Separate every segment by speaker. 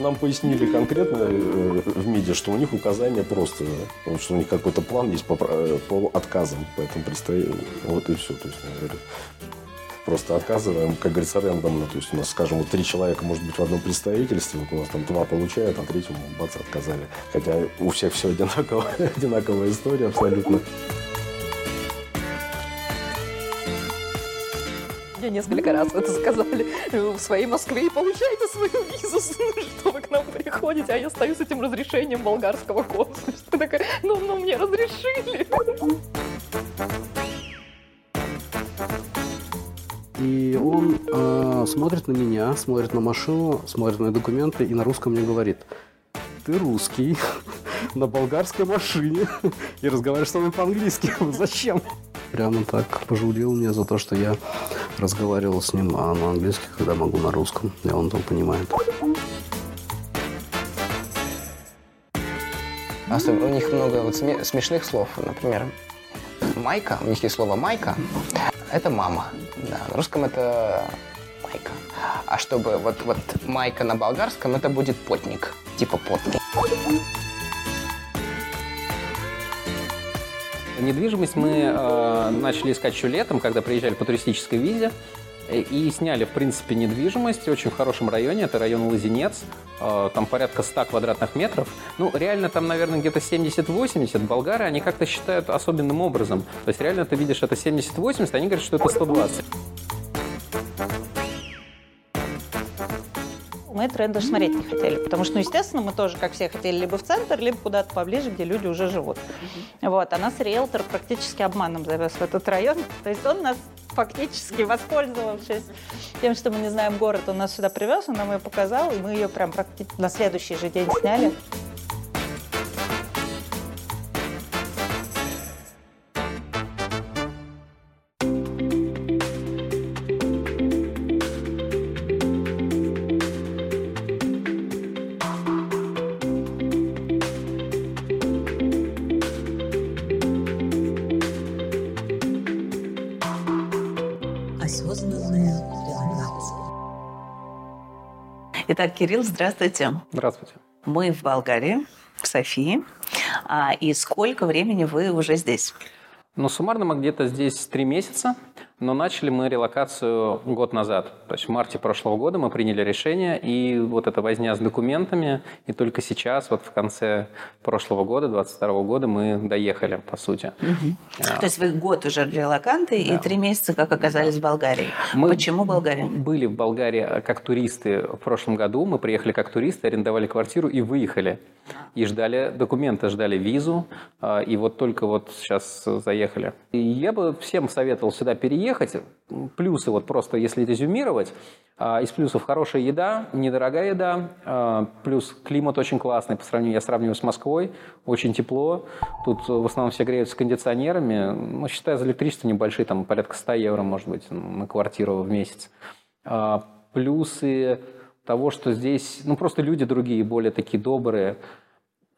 Speaker 1: нам пояснили конкретно э, в МИДе, что у них указания просто, что у них какой-то план есть по, по отказам, поэтому предстоит, вот и все. То есть, говорят, просто отказываем, как говорится, рандомно. То есть у нас, скажем, вот три человека может быть в одном представительстве, вот у нас там два получают, а третьему бац, отказали. Хотя у всех все одинаково, одинаковая история абсолютно.
Speaker 2: Мне несколько раз это сказали в своей Москве получайте свою визу, что вы к нам приходите, а я стою с этим разрешением болгарского консульства. Такая, ну, ну мне разрешили.
Speaker 3: И он э, смотрит на меня, смотрит на машину, смотрит на документы и на русском мне говорит, ты русский, на болгарской машине и разговариваешь со мной по-английски. Зачем? Прямо так пожурил меня за то, что я разговаривал с ним а на английском, когда могу на русском, и он там понимает.
Speaker 4: Особенно у них много вот смешных слов, например, майка, у них есть слово майка, это мама. Да, на русском это майка. А чтобы вот, вот майка на болгарском, это будет потник, типа потник.
Speaker 5: Недвижимость мы э, начали искать еще летом, когда приезжали по туристической визе. И сняли, в принципе, недвижимость в очень хорошем районе. Это район Лазинец. Э, там порядка 100 квадратных метров. Ну, реально там, наверное, где-то 70-80. Болгары, они как-то считают особенным образом. То есть реально ты видишь, это 70-80, они говорят, что это 120.
Speaker 2: Мы тренд даже смотреть не хотели. Потому что, ну, естественно, мы тоже, как все, хотели либо в центр, либо куда-то поближе, где люди уже живут. Вот. А нас риэлтор практически обманом завез в этот район. То есть он нас фактически воспользовавшись тем, что мы не знаем город, он нас сюда привез, он нам ее показал, и мы ее прям практически на следующий же день сняли. Итак, Кирилл, здравствуйте.
Speaker 5: Здравствуйте.
Speaker 2: Мы в Болгарии, в Софии. А, и сколько времени вы уже здесь?
Speaker 5: Ну, суммарно мы где-то здесь три месяца. Но начали мы релокацию год назад. То есть в марте прошлого года мы приняли решение, и вот эта возня с документами, и только сейчас, вот в конце прошлого года, 22 года, мы доехали, по сути.
Speaker 2: Угу. А. То есть вы год уже релаканты, да. и три месяца как оказались да. в Болгарии. Мы Почему Болгария?
Speaker 5: Были в Болгарии как туристы в прошлом году. Мы приехали как туристы, арендовали квартиру и выехали. И ждали документы, ждали визу, а, и вот только вот сейчас заехали. И я бы всем советовал сюда переехать, ехать. Плюсы, вот просто если резюмировать, а, из плюсов хорошая еда, недорогая еда, а, плюс климат очень классный по сравнению, я сравниваю с Москвой, очень тепло. Тут в основном все греются кондиционерами. Ну, считаю, за электричество небольшие, там порядка 100 евро, может быть, на квартиру в месяц. А, плюсы того, что здесь, ну, просто люди другие, более такие добрые.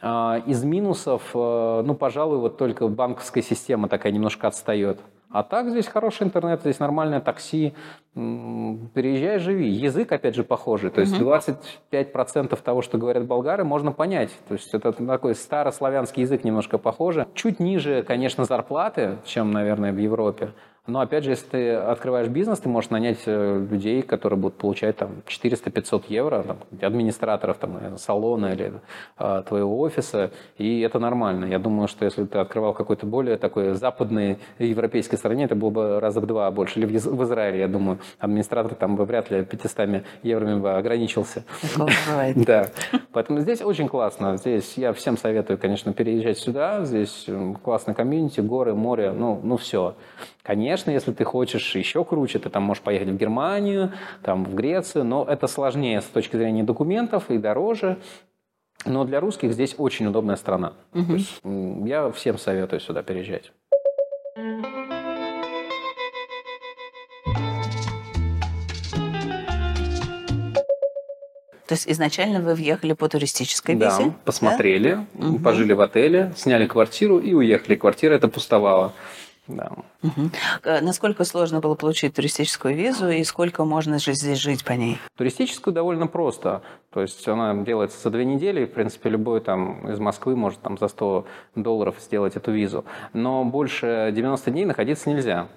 Speaker 5: Из минусов, ну, пожалуй, вот только банковская система такая немножко отстает. А так здесь хороший интернет, здесь нормальное такси. Переезжай, живи. Язык, опять же, похожий. То есть 25% того, что говорят болгары, можно понять. То есть это такой старославянский язык немножко похоже. Чуть ниже, конечно, зарплаты, чем, наверное, в Европе. Но опять же, если ты открываешь бизнес, ты можешь нанять э, людей, которые будут получать там 400-500 евро, там, администраторов там, салона или э, твоего офиса, и это нормально. Я думаю, что если ты открывал какой-то более такой западной европейской стране, это было бы раза в два больше. Или в, в Израиле, я думаю, администратор там бы вряд ли 500 евроми бы ограничился. Да. Поэтому здесь очень классно. Здесь я всем советую, конечно, переезжать сюда. Здесь классный комьюнити, горы, море, ну, ну все. Конечно, если ты хочешь еще круче, ты там можешь поехать в Германию, там в Грецию, но это сложнее с точки зрения документов и дороже. Но для русских здесь очень удобная страна. Угу. есть, я всем советую сюда переезжать.
Speaker 2: То есть изначально вы въехали по туристической визе?
Speaker 5: Да, посмотрели, да? пожили в отеле, сняли квартиру и уехали. Квартира эта пустовала. Да.
Speaker 6: Э, Насколько сложно было получить туристическую визу и сколько можно же здесь жить по ней?
Speaker 5: Туристическую довольно просто. То есть она делается за две недели. В принципе, любой там из Москвы может там за 100 долларов сделать эту визу. Но больше 90 дней находиться нельзя.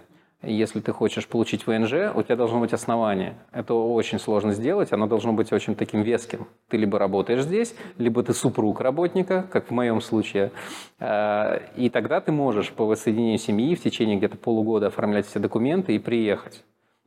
Speaker 5: Если ты хочешь получить ВНЖ, у тебя должно быть основание. Это очень сложно сделать, оно должно быть очень таким веским. Ты либо работаешь здесь, либо ты супруг работника, как в моем случае. Э, И тогда ты можешь по воссоединению семьи в течение где-то полугода оформлять все документы и приехать.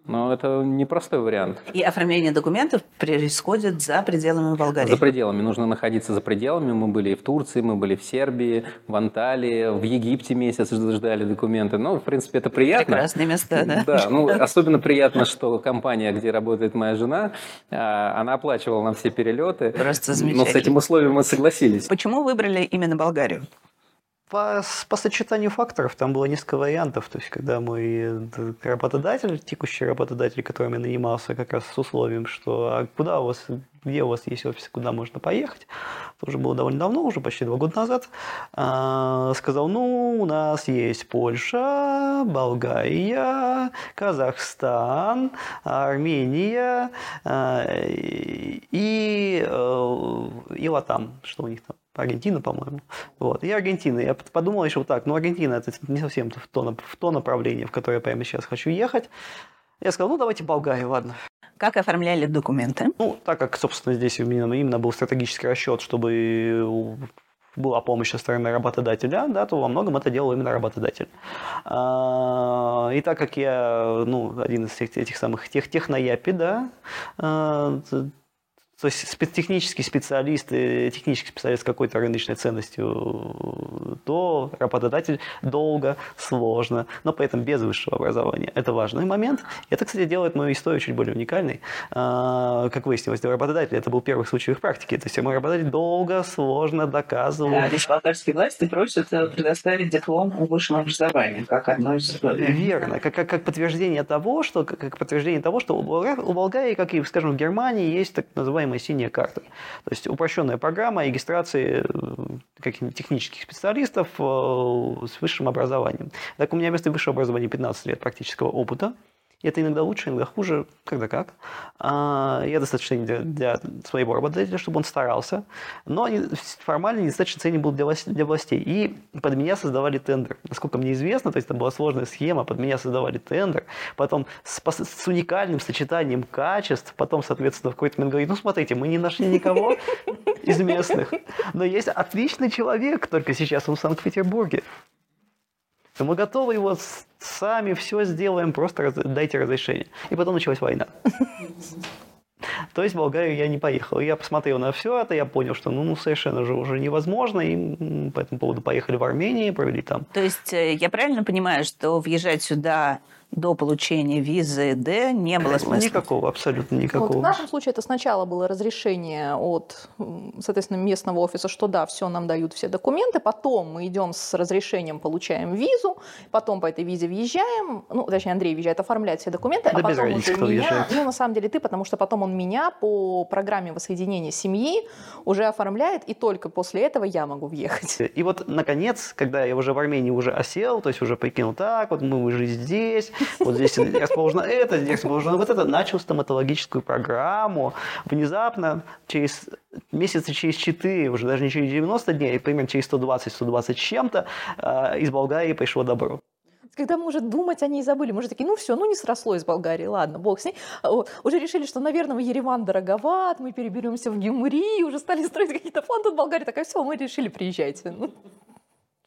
Speaker 5: Но это непростой вариант.
Speaker 6: И оформление документов происходит за пределами Болгарии.
Speaker 5: За пределами. Нужно находиться за пределами. Мы были и в Турции, мы были в Сербии, в Анталии, в Египте месяц ждали документы. Ну, в принципе, это приятно.
Speaker 6: Прекрасные места, да?
Speaker 5: Да, ну, особенно приятно, что компания, где работает моя жена, а, она оплачивала нам все перелеты.
Speaker 6: Просто
Speaker 5: Но с
Speaker 6: замечательно.
Speaker 5: этим условием мы согласились.
Speaker 6: Почему выбрали именно Болгарию?
Speaker 7: По, по сочетанию факторов там было несколько вариантов. То есть, когда мой э, работодатель, текущий работодатель, которым я нанимался, как раз с условием, что а куда у вас, где у вас есть офис, куда можно поехать, это уже было довольно давно, уже почти два года назад, а, сказал, ну, у нас есть Польша, Болгария, Казахстан, Армения а, и, э, и Латам, что у них там. Аргентина, по-моему. Вот. И Аргентина. Я подумал еще вот так, ну, Аргентина это не совсем в то, в то направление, в которое я прямо сейчас хочу ехать. Я сказал, ну, давайте Болгарию, ладно.
Speaker 6: Как оформляли документы?
Speaker 7: Ну, так как, собственно, здесь именно, именно был стратегический расчет, чтобы у- была помощь со стороны работодателя, да, то во многом это делал именно работодатель. А, И так как я, ну, один из этих, этих самых тех, технояпи, да, а, то есть спе- технический специалист, и технический специалист с какой-то рыночной ценностью, то работодатель долго, сложно, но при этом без высшего образования. Это важный момент. Это, кстати, делает мою историю чуть более уникальной. А, Как выяснилось, для работодателя это был первый случай в их практике. То есть мой работодатель долго, сложно доказывал.
Speaker 6: Здесь болгарские власти просят э, предоставить диплом о высшем образовании, как одно из.
Speaker 7: Верно, как, как, как подтверждение того, что как, подтверждение того, что у Болгар- у Болгарии, как и, скажем, в Германии, есть так называемая синяя карта. То есть упрощенная программа регистрации э, каких-нибудь технических специалистов э, с высшим образованием. Так у меня вместо высшего образования 15 лет практического опыта. И это иногда лучше, иногда хуже, когда как. А, Я достаточно для, для своего работодателя, чтобы он старался, но они формально недостаточно ценен был для, для властей. И под меня создавали тендер. Насколько мне известно, то есть там была сложная схема, под меня создавали тендер, потом с, с уникальным сочетанием качеств, потом, соответственно, в какой-то момент говорит, ну смотрите, мы не нашли никого из местных, но есть отличный человек, только сейчас он в Санкт-Петербурге. То мы готовы его сами все сделаем, просто раз- дайте разрешение. И потом началась война. То есть в Болгарию я не поехал. Я посмотрел на все это, я понял, что ну, ну, совершенно же уже невозможно, и по этому поводу поехали в Армению, провели там
Speaker 6: То есть э, я правильно понимаю, что въезжать сюда до получения визы Д не было смысла?
Speaker 7: никакого, абсолютно
Speaker 8: Вот
Speaker 7: никакого.
Speaker 8: в нашем случае это сначала было разрешение от, соответственно, местного офиса, что да, все, нам дают все документы, потом мы идем с разрешением, получаем визу, потом по этой визе въезжаем, ну, точнее, Андрей въезжает оформлять все документы,
Speaker 7: Да
Speaker 8: а потом уже меня,
Speaker 7: въезжает.
Speaker 8: ну, на самом деле ты, потому что потом он меня по программе воссоединения семьи уже оформляет, и только после этого я могу въехать.
Speaker 7: И вот, наконец, когда я уже в Армении уже осел, то есть уже прикинул, так, вот мы уже здесь, вот здесь расположено это, здесь расположено вот это, начал стоматологическую программу. Внезапно, через месяца через 4, уже даже не через 90 дней, а примерно через 120-120 с чем-то, э, из Болгарии пришло добро.
Speaker 8: Когда мы уже думать о ней забыли, мы уже такие, ну все, ну не срослось с Болгарией, ладно, бог с ней. Уже решили, что, наверное, в Ереван дороговат, мы переберемся в Гюмри, уже стали строить какие-то планы. Тут Болгария такая, все, мы решили, приезжайте.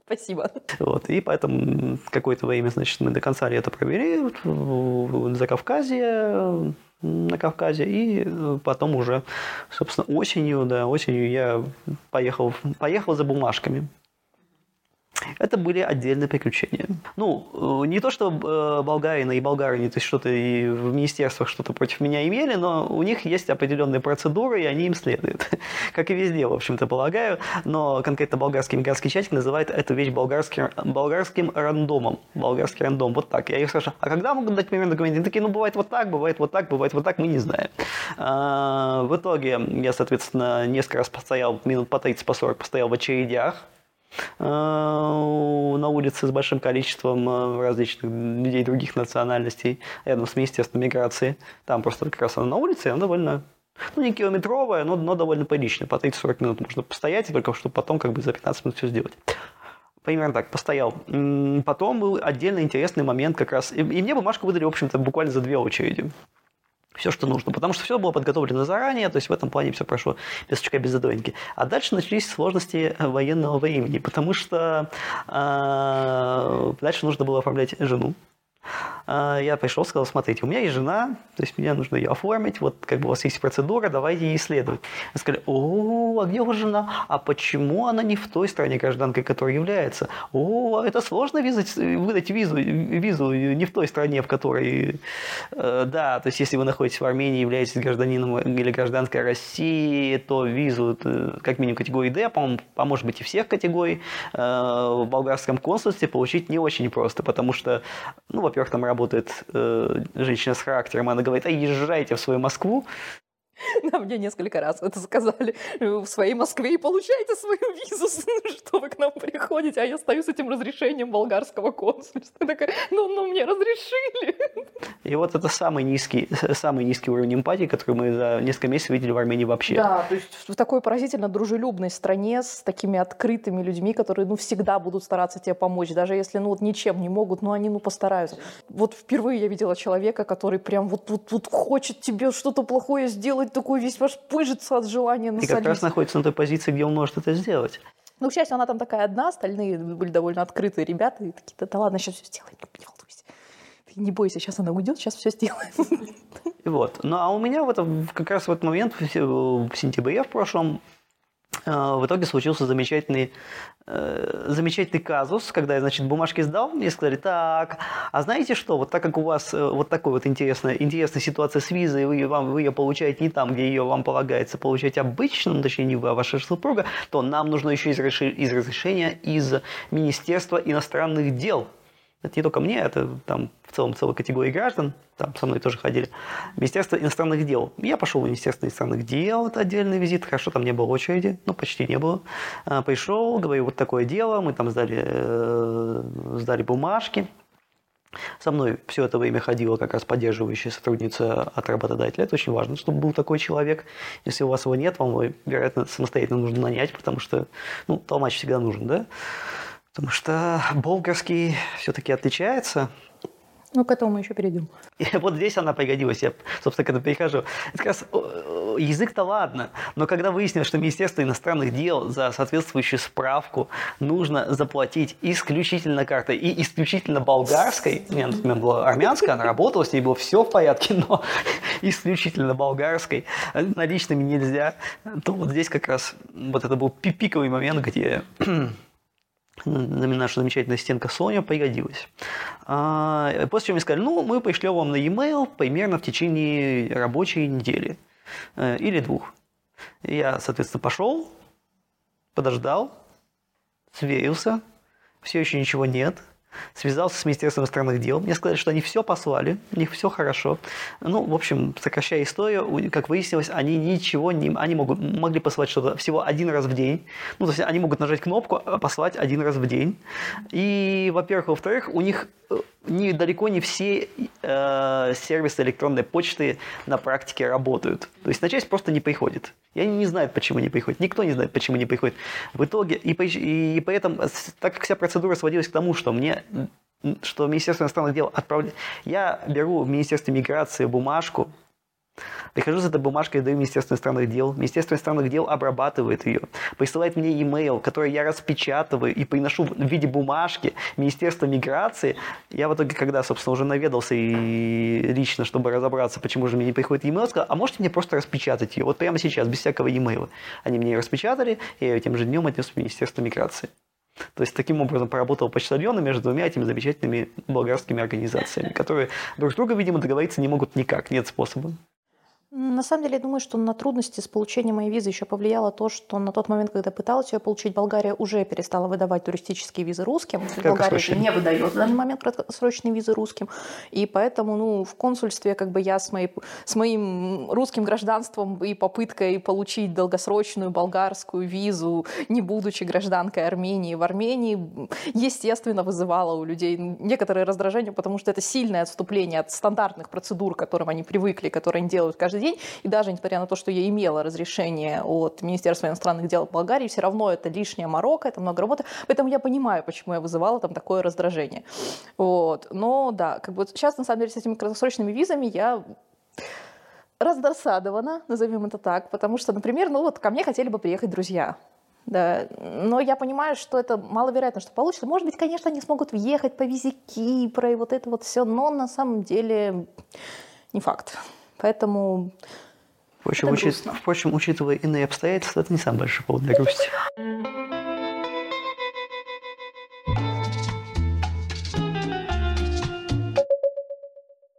Speaker 8: Спасибо.
Speaker 7: Вот, и поэтому какое-то время, значит, мы до конца лета провели Закавказье, м, на Кавказе, и потом уже, собственно, осенью, да, осенью я поехал, поехал за бумажками. Это были отдельные приключения. Ну, э, не то, что э, болгарины и болгарины, то есть что-то и в министерствах что-то против меня имели, но у них есть определенные процедуры, и они им следуют. Как и везде, в общем-то, полагаю. Но конкретно болгарский мигрантский чатик называет эту вещь болгарским, болгарским рандомом. Болгарский рандом. Вот так. Я их спрашиваю, а когда могут дать примерно документы? Они такие, ну, бывает вот так, бывает вот так, бывает вот так, мы не знаем. А, В итоге я, соответственно, несколько раз постоял, минут по 30, по 40 постоял в очередях, на улице с большим количеством э, различных людей других национальностей, рядом с Министерством миграции. Там просто как раз она на улице, и она довольно ну, не километровая, но, но довольно приличная. По 30-40 минут можно постоять, только чтобы потом как бы за 15 минут все сделать. Примерно так, постоял. Потом был отдельно интересный момент как раз. И, и мне бумажку выдали, в общем-то, буквально за две очереди. Все, что нужно. Потому что все было подготовлено заранее, то есть в этом плане все прошло без сучка, без задоринки. А дальше начались сложности э, военного времени, потому что э, дальше нужно было оформлять жену. А, Я пришел, сказал, смотрите, у меня есть жена, то есть мне нужно ее оформить, вот как бы у вас есть процедура, давайте ей исследовать. Они сказали, о, а где у вас жена? А почему она не в той стране гражданкой, которой является? О, это сложно визать, выдать визу, визу не в той стране, в которой... э, Да, то есть если вы находитесь в Армении, являетесь гражданином или гражданкой России, то визу э, как минимум категории D, по-моему, а может быть и всех категорий, э, в болгарском консульстве получить не очень просто, потому что, ну, во-первых, там работает э, женщина с характером, она говорит, а езжайте в свою Москву,
Speaker 8: Да, мне несколько раз это сказали в своей Москве и получайте свою визу, что вы к нам приходите, а я стою с этим разрешением болгарского консульства. Я такая, ну, ну мне разрешили.
Speaker 7: И вот это самый низкий, самый низкий уровень эмпатии, который мы за несколько месяцев видели в Армении вообще.
Speaker 8: Да, то есть в такой поразительно дружелюбной стране с такими открытыми людьми, которые, ну, всегда будут стараться тебе помочь, даже если, ну, вот ничем не могут, но они, ну, постараются. Вот впервые я видела человека, который прям вот, вот, вот хочет тебе что-то плохое сделать, такой весь ваш пыжится от желания
Speaker 7: И как
Speaker 8: насолить.
Speaker 7: раз находится на той позиции, где он может это сделать.
Speaker 8: Ну, к счастью, она там такая одна, остальные были довольно открытые ребята, и такие, да, да ладно, сейчас все сделаем, не волнуйся. Ты не бойся, сейчас она уйдет, сейчас все сделаем.
Speaker 7: И вот. Ну, а у меня в этом, как раз в этот момент, в се- в сентябре в прошлом, в итоге случился замечательный, э, замечательный казус, когда я, значит, бумажки сдал, мне сказали, так, а знаете что, вот так как у вас э, вот такой вот интересная, интересная ситуация с визой, вы, вам, вы ее получаете не там, где ее вам полагается получать обычно, ну, точнее, не вы, а ваша супруга, то нам нужно еще из, из разрешения из Министерства иностранных дел. Это не только мне, это там в целом целая категория граждан, там со мной тоже ходили. Министерство иностранных дел. Я пошел в Министерство иностранных дел, это отдельный визит, хорошо, там не было очереди, ну, почти не было. А, Пришел, говорю, вот такое дело, мы там сдали, э, сдали бумажки. Со мной все это время ходила как раз поддерживающая сотрудница от работодателя. Это очень важно, чтобы был такой человек. Если у вас его нет, вам его, вероятно, самостоятельно нужно нанять, потому что, ну, толмач всегда нужен, да? Потому что болгарский все-таки отличается.
Speaker 8: Ну, к этому мы еще перейдем.
Speaker 7: И вот здесь она пригодилась. Я, собственно, к этому перехожу. Это как раз э, язык-то ладно, но когда выяснилось, что Министерство иностранных дел за соответствующую справку нужно заплатить исключительно картой и исключительно болгарской, у меня, например, была армянская, она работала, с ней было все в порядке, но исключительно болгарской, э, наличными нельзя, то вот здесь как раз вот это был пи- пиковый момент, где наша замечательная стенка Соня пригодилась. А, После чего мне сказали, ну, мы пришлем вам на e-mail примерно в течение рабочей недели э, или двух. Я, соответственно, пошел, подождал, сверился, все еще ничего нет. Связался с Министерством иностранных дел. Мне сказали, что они все послали, у них все хорошо. Ну, в общем, сокращая историю, как выяснилось, они ничего не... Они могут, могли послать что-то всего один раз в день. Ну, то есть они могут нажать кнопку, а послать один раз в день. И, во-первых, во-вторых, у них э, не, далеко не все э, сервисы электронной почты на практике работают. То есть на часть просто не приходит. И они не знают, почему не приходит. Никто не знает, почему не приходит. В итоге, и, по- и поэтому, так как вся процедура сводилась к тому, что мне что Министерство иностранных дел отправляет... Я беру в Министерство миграции бумажку, Прихожу с этой бумажкой, даю Министерство иностранных дел. Министерство иностранных дел обрабатывает ее, присылает мне e-mail, который я распечатываю и приношу в виде бумажки Министерство миграции. Я в итоге, когда, собственно, уже наведался и лично, чтобы разобраться, почему же мне не приходит e-mail, сказал, а можете мне просто распечатать ее? Вот прямо сейчас, без всякого e-mail. Они мне ее распечатали, я ее тем же днем отнес в Министерство миграции. То есть таким образом поработал почтальоном между двумя этими замечательными болгарскими организациями, которые друг с другом, видимо, договориться не могут никак, нет способа.
Speaker 8: На самом деле, я думаю, что на трудности с получением моей визы еще повлияло то, что на тот момент, когда пыталась ее получить, Болгария уже перестала выдавать туристические визы русским. Болгария же не выдает в данный момент краткосрочные визы русским. И поэтому ну, в консульстве как бы я с, моей, с моим русским гражданством и попыткой получить долгосрочную болгарскую визу, не будучи гражданкой Армении в Армении, естественно, вызывала у людей некоторое раздражение, потому что это сильное отступление от стандартных процедур, к которым они привыкли, которые они делают каждый день. И даже несмотря на то, что я имела разрешение от Министерства иностранных дел Болгарии, все равно это лишняя морока, это много работы. Поэтому я понимаю, почему я вызывала там такое раздражение. Вот. Но да, как бы сейчас на самом деле с этими краткосрочными визами я раздосадована, назовем это так, потому что, например, ну вот ко мне хотели бы приехать друзья. Да, но я понимаю, что это маловероятно, что получится. Может быть, конечно, они смогут въехать по визе Кипра и вот это вот все, но на самом деле не факт. Поэтому
Speaker 7: Впрочем,
Speaker 8: это
Speaker 7: учит, впрочем, учитывая иные обстоятельства, это не самый большой повод для грусти.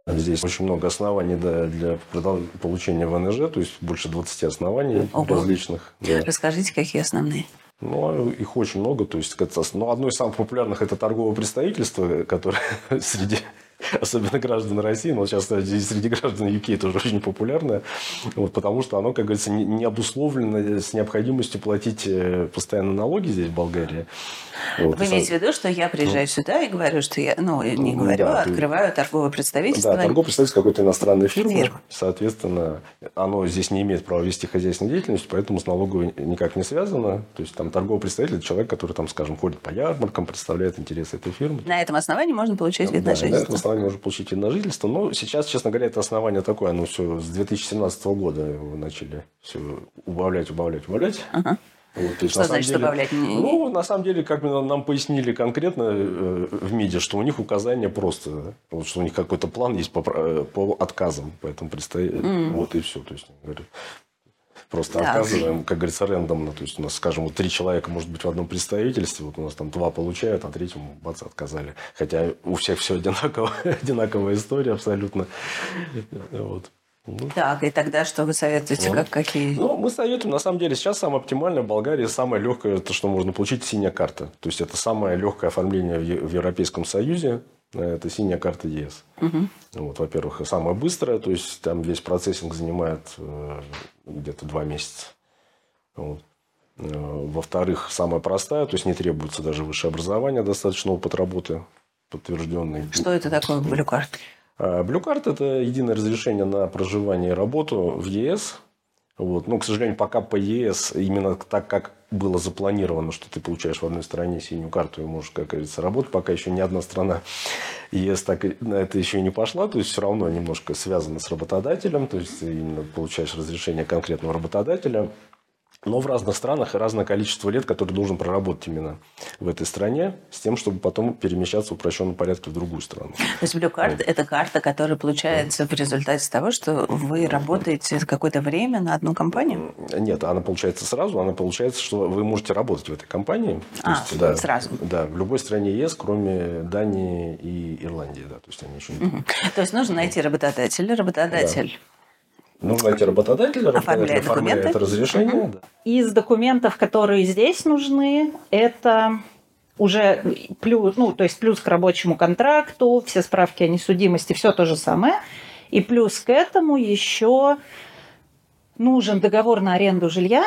Speaker 1: Здесь очень много оснований да, для получения ВНЖ, то есть больше 20 оснований
Speaker 6: Ого.
Speaker 1: различных. да.
Speaker 6: Расскажите, какие основные?
Speaker 1: Ну, их очень много. То есть, ну, одно из самых популярных это торговое представительство, которое среди особенно граждан России, но сейчас кстати, среди граждан UK тоже очень популярное, вот, потому что оно, как говорится, не, не обусловлено с необходимостью платить э, постоянно налоги здесь, в Болгарии. Вот,
Speaker 6: Вы имеете в виду, что я приезжаю сюда и говорю, что я, ну, не
Speaker 1: Ну,
Speaker 6: говорю,
Speaker 1: да,
Speaker 6: а
Speaker 1: ты-
Speaker 6: открываю торговое представительство.
Speaker 1: Да, торговое представительство какой-то иностранной фирмы.
Speaker 6: Фирмы.
Speaker 1: Соответственно, оно здесь не имеет права вести хозяйственную деятельность, поэтому с налоговой никак не связано. То есть, там торговый представитель – это человек, который, там, скажем, ходит по ярмаркам, представляет интересы этой фирмы.
Speaker 6: На этом основании можно получить вид
Speaker 1: Да,
Speaker 6: на
Speaker 1: и на этом
Speaker 6: жительство.
Speaker 1: основании можно получить вид на жительство. Но сейчас, честно говоря, это основание такое, оно все с 2017 года его начали все убавлять, убавлять, убавлять.
Speaker 6: Ага.
Speaker 1: Вот, есть,
Speaker 6: Что значит
Speaker 1: деле-
Speaker 6: убавлять? Не-
Speaker 1: Ну, на самом деле, как нам нам пояснили конкретно э, в МИДе, что у них указания просто, вот, что у них какой-то план есть по, э, по отказам, поэтому предстоит, вот и все. То есть, говорю, просто
Speaker 6: Так.
Speaker 1: отказываем, как говорится, рандомно. То есть, у нас, скажем, вот три человека, может быть, в одном представительстве, вот у нас там два получают, а третьему, бац, отказали. Хотя у всех все одинаково, одинаковая история абсолютно. Вот. Ну,
Speaker 6: Так, и тогда что вы советуете?
Speaker 1: Ну,
Speaker 6: Как, какие?
Speaker 1: ну, мы советуем, на самом деле, сейчас самое оптимальное в Болгарии, самое легкое, это что можно получить, синяя карта. То есть, это самое легкое оформление в Европейском Союзе, э, это синяя карта ЕС. Вот, во-первых, и самое быстрое, то есть, там весь процессинг занимает э, где-то два месяца. Вот. Э, Во-вторых, самая простая, то есть, не требуется даже высшее образование, достаточно опыт работы подтвержденный.
Speaker 6: Что это такое блюкарт?
Speaker 1: Блюкарт – это единое разрешение на проживание и работу в ЕС. Вот. Но, к сожалению, пока по ЕС, именно так, как было запланировано, что ты получаешь в одной стране синюю карту и можешь, как говорится, работать, пока еще ни одна страна ЕС так на это еще и не пошла. То есть, все равно немножко связано с работодателем. То есть, ты именно получаешь разрешение конкретного работодателя. Но в разных странах и разное количество лет, которое должен проработать именно в этой стране, с тем, чтобы потом перемещаться в упрощенном порядке в другую страну.
Speaker 6: То есть блюкарт – это карта, которая получается в результате того, что вы работаете какое-то время на одну компанию?
Speaker 1: Нет, она получается сразу. Она получается, что вы можете работать в этой компании.
Speaker 6: А,
Speaker 1: есть, да,
Speaker 6: сразу.
Speaker 1: Да, в любой стране ЕС, кроме Дании и Ирландии. Да, то есть они еще не...
Speaker 6: То есть нужно найти работодателя. Работодатель
Speaker 1: Нужно найти работодателя, работодатель
Speaker 6: Оформляет документы.
Speaker 1: разрешение. да.
Speaker 2: Из документов, которые здесь нужны, это уже плюс, ну, то есть плюс к рабочему контракту, все справки о несудимости, все то же самое. И плюс к этому еще нужен договор на аренду жилья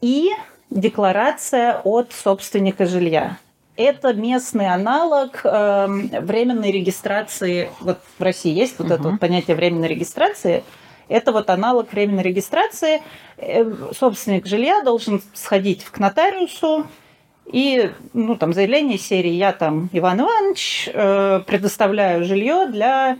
Speaker 2: и декларация от собственника жилья. Это местный аналог эм, временной регистрации. Вот в России есть вот это вот понятие временной регистрации. Это вот аналог временной регистрации. Э, Собственник жилья должен сходить к нотариусу и, ну, там, заявление серии «Я там, Иван Иванович, э, предоставляю жилье для...»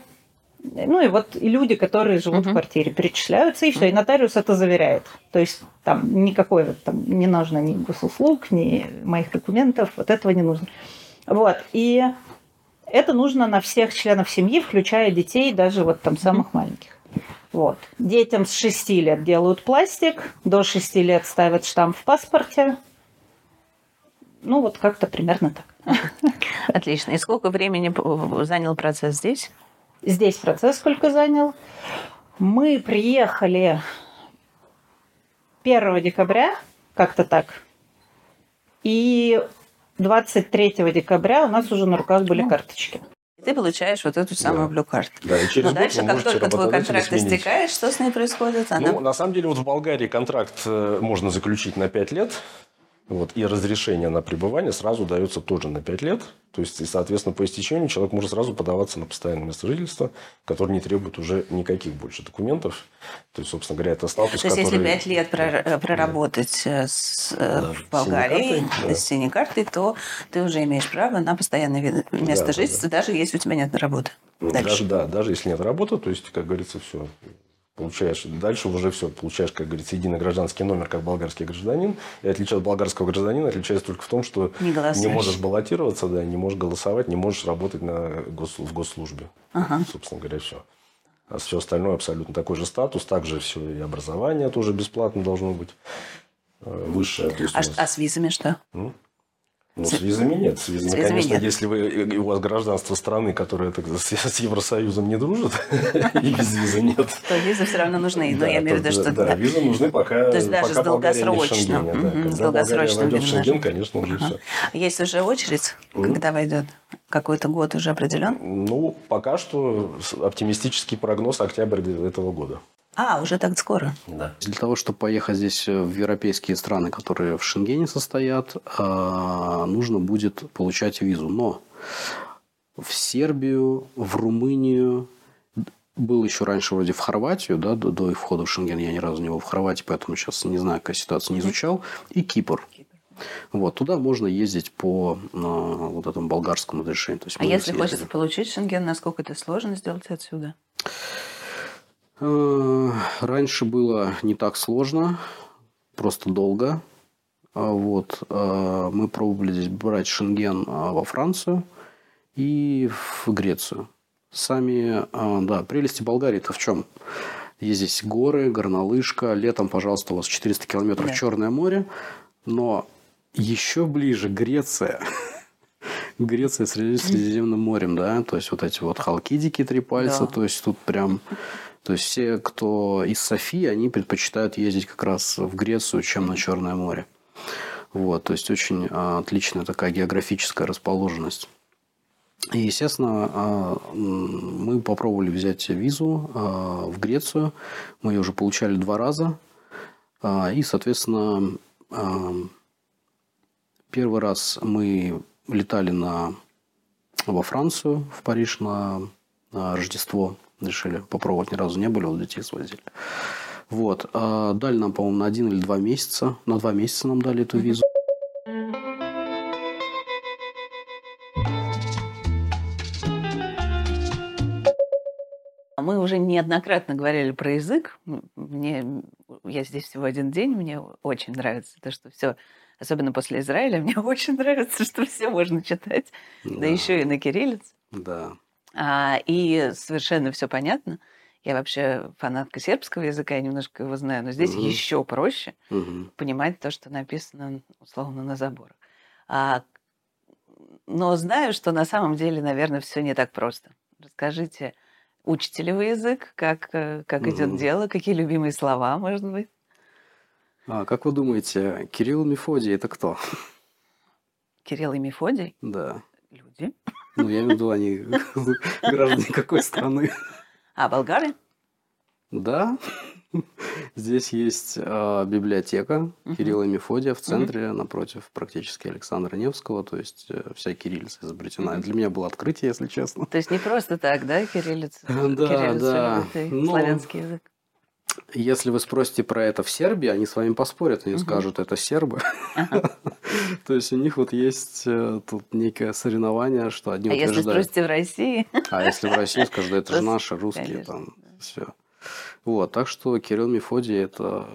Speaker 2: Ну, и вот и люди, которые живут в квартире, перечисляются, и все, и нотариус это заверяет. То есть там никакой там не нужно ни госуслуг, ни моих документов, вот этого не нужно. Вот, и это нужно на всех членов семьи, включая детей, даже вот там самых маленьких. Вот. Детям с 6 лет делают пластик, до 6 лет ставят штамп в паспорте. Ну, вот как-то примерно так.
Speaker 6: Отлично. И сколько времени занял процесс здесь?
Speaker 2: Здесь процесс сколько занял? Мы приехали 1 декабря, как-то так. И 23 декабря у нас уже на руках были карточки.
Speaker 6: Ты получаешь вот эту самую
Speaker 1: Да.
Speaker 6: Blue Card.
Speaker 1: Да, и через
Speaker 6: Но
Speaker 1: год
Speaker 6: дальше, как только твой контракт истекает, что с ней происходит? Она...
Speaker 1: Ну, на самом деле, вот в Болгарии контракт э, можно заключить на 5 лет. Вот, и разрешение на пребывание сразу дается тоже на 5 лет. То есть, и, соответственно, по истечению человек может сразу подаваться на постоянное место жительства, которое не требует уже никаких больше документов. То есть, собственно говоря, это статус,
Speaker 6: То есть, если
Speaker 1: который...
Speaker 6: пять лет прор- э, проработать э, с, э,
Speaker 1: Да,
Speaker 6: в Болгарии
Speaker 1: синей картой, да.
Speaker 6: с синей картой, то ты уже имеешь право на постоянное место
Speaker 1: да,
Speaker 6: жительства, даже если у тебя нет работы.
Speaker 1: Ну,
Speaker 6: Дальше.
Speaker 1: Даже, да, даже если нет работы, то есть, как говорится, все. Получаешь, дальше уже все, получаешь, как говорится, единый гражданский номер, как болгарский гражданин. И отличие от болгарского гражданина отличается только в том, что
Speaker 6: Не голосуешь.
Speaker 1: можешь баллотироваться, да, не можешь голосовать, не можешь работать на гос, в госслужбе.
Speaker 6: Ага.
Speaker 1: Собственно говоря, все. А все остальное абсолютно такой же статус, также все и образование тоже бесплатно должно быть э, высшее.
Speaker 6: А, а с визами что?
Speaker 1: Ну, с визами нет. С визами,
Speaker 6: С визами
Speaker 1: конечно,
Speaker 6: нет.
Speaker 1: если вы, и у вас гражданство страны, которая так, с, с Евросоюзом не дружит, и без визы нет.
Speaker 6: То визы все равно нужны. Но я имею в виду, что...
Speaker 1: да, визы нужны пока,
Speaker 6: То есть даже с долгосрочным, с долгосрочным
Speaker 1: войдет в Шенген, конечно, уже все.
Speaker 6: Есть уже очередь, когда войдет? Какой-то год уже определен?
Speaker 1: Ну, пока что оптимистический прогноз октябрь этого года.
Speaker 6: А, уже так скоро.
Speaker 1: Да.
Speaker 3: Для того, чтобы поехать здесь э, в европейские страны, которые в Шенгене состоят, а, нужно будет получать визу. Но в Сербию, в Румынию, был еще раньше вроде в Хорватию, да, до, до их входа в Шенген, я ни разу не был в Хорватии, поэтому сейчас не знаю, какая ситуация, не изучал, и Кипр. Вот, туда можно ездить по а, вот этому болгарскому разрешению. То есть
Speaker 6: А если
Speaker 3: съездили.
Speaker 6: хочется получить шенген, насколько это сложно сделать отсюда?
Speaker 3: Э, Раньше было не так сложно, просто долго. А Вот. э, Мы пробовали здесь брать шенген а, во Францию и в Грецию. Сами, да, прелести Болгарии-то в чем? Есть здесь горы, горнолыжка. Летом, пожалуйста, у вас 400 километров
Speaker 6: Да.
Speaker 3: Черное море. Но еще ближе Греция. Греция с Средиземным морем, да, то есть вот эти вот халкидики три пальца,
Speaker 6: Да.
Speaker 3: то есть тут прям, то есть все, кто из Софии, они предпочитают ездить как раз в Грецию, чем на Черное море. Вот, то есть очень а, отличная такая географическая расположенность. И, естественно, а, мы попробовали взять визу а, в Грецию. Мы ее уже получали два раза. И, соответственно, первый раз мы летали на, во Францию, в Париж на Рождество. Решили попробовать, ни разу не были, вот детей свозили. Вот. А дали нам, по-моему, на один или два месяца. На два месяца нам дали эту визу.
Speaker 6: Мы уже неоднократно говорили про язык. Мне, я здесь всего один день, мне очень нравится то, что все, особенно после Израиля, мне очень нравится, что все можно читать, да, еще и на кириллице.
Speaker 3: Да.
Speaker 6: А, и совершенно все понятно. Я вообще фанатка сербского языка, я немножко его знаю, но здесь
Speaker 3: Мгм.
Speaker 6: еще проще
Speaker 3: Мгм.
Speaker 6: понимать то, что написано условно на заборах. А, но знаю, что на самом деле, наверное, все не так просто. Расскажите, учите ли вы язык, как, э, как идет
Speaker 3: Мгм.
Speaker 6: дело, какие любимые слова, может быть?
Speaker 3: А как вы думаете, Кирилл и Мефодий это кто?
Speaker 6: Кирилл и Мефодий
Speaker 3: Да.
Speaker 6: люди.
Speaker 3: Ну, я имею в виду, они граждане какой страны?
Speaker 6: А болгары?
Speaker 3: Да. Здесь есть э, библиотека
Speaker 6: Мгм.
Speaker 3: Кирилла и Мефодия в центре, напротив практически Александра Невского. То есть э, вся кириллица изобретена.
Speaker 6: Мгм.
Speaker 3: Для меня было открытие, если честно.
Speaker 6: То есть не просто так, да, кириллица?
Speaker 3: Да, да. Но-
Speaker 6: славянский язык.
Speaker 3: Если вы спросите про это в Сербии, они с вами поспорят, они
Speaker 6: Мгм.
Speaker 3: скажут, это сербы. То есть у них вот есть э, тут некое соревнование, что одни
Speaker 6: А если
Speaker 3: утверждают.
Speaker 6: спросите в России?
Speaker 3: А если в России скажут, это же наши русские там все. Вот, так что Кирилл Мефодий это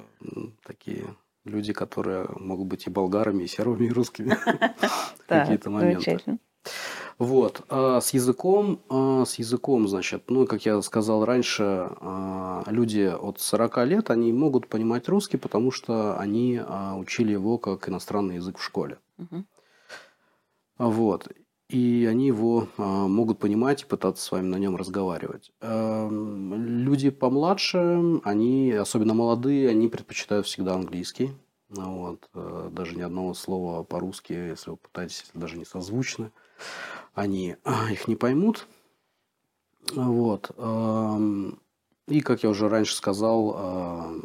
Speaker 3: такие люди, которые могут быть и болгарами, и сербами, и русскими в какие-то моменты. Вот. А с языком, а, с языком, значит, ну, как я сказал раньше, а, люди от 40 лет, они могут понимать русский, потому что они а, учили его как иностранный язык в школе.
Speaker 6: Мгм.
Speaker 3: Вот. и они его а, могут понимать и пытаться с вами на нем разговаривать. Эм, Люди помладше, они, особенно молодые, они предпочитают всегда английский. Вот. э, Даже ни одного слова по-русски, если вы пытаетесь, даже не созвучны, они а, их не поймут. Вот. И, как я уже раньше сказал, э,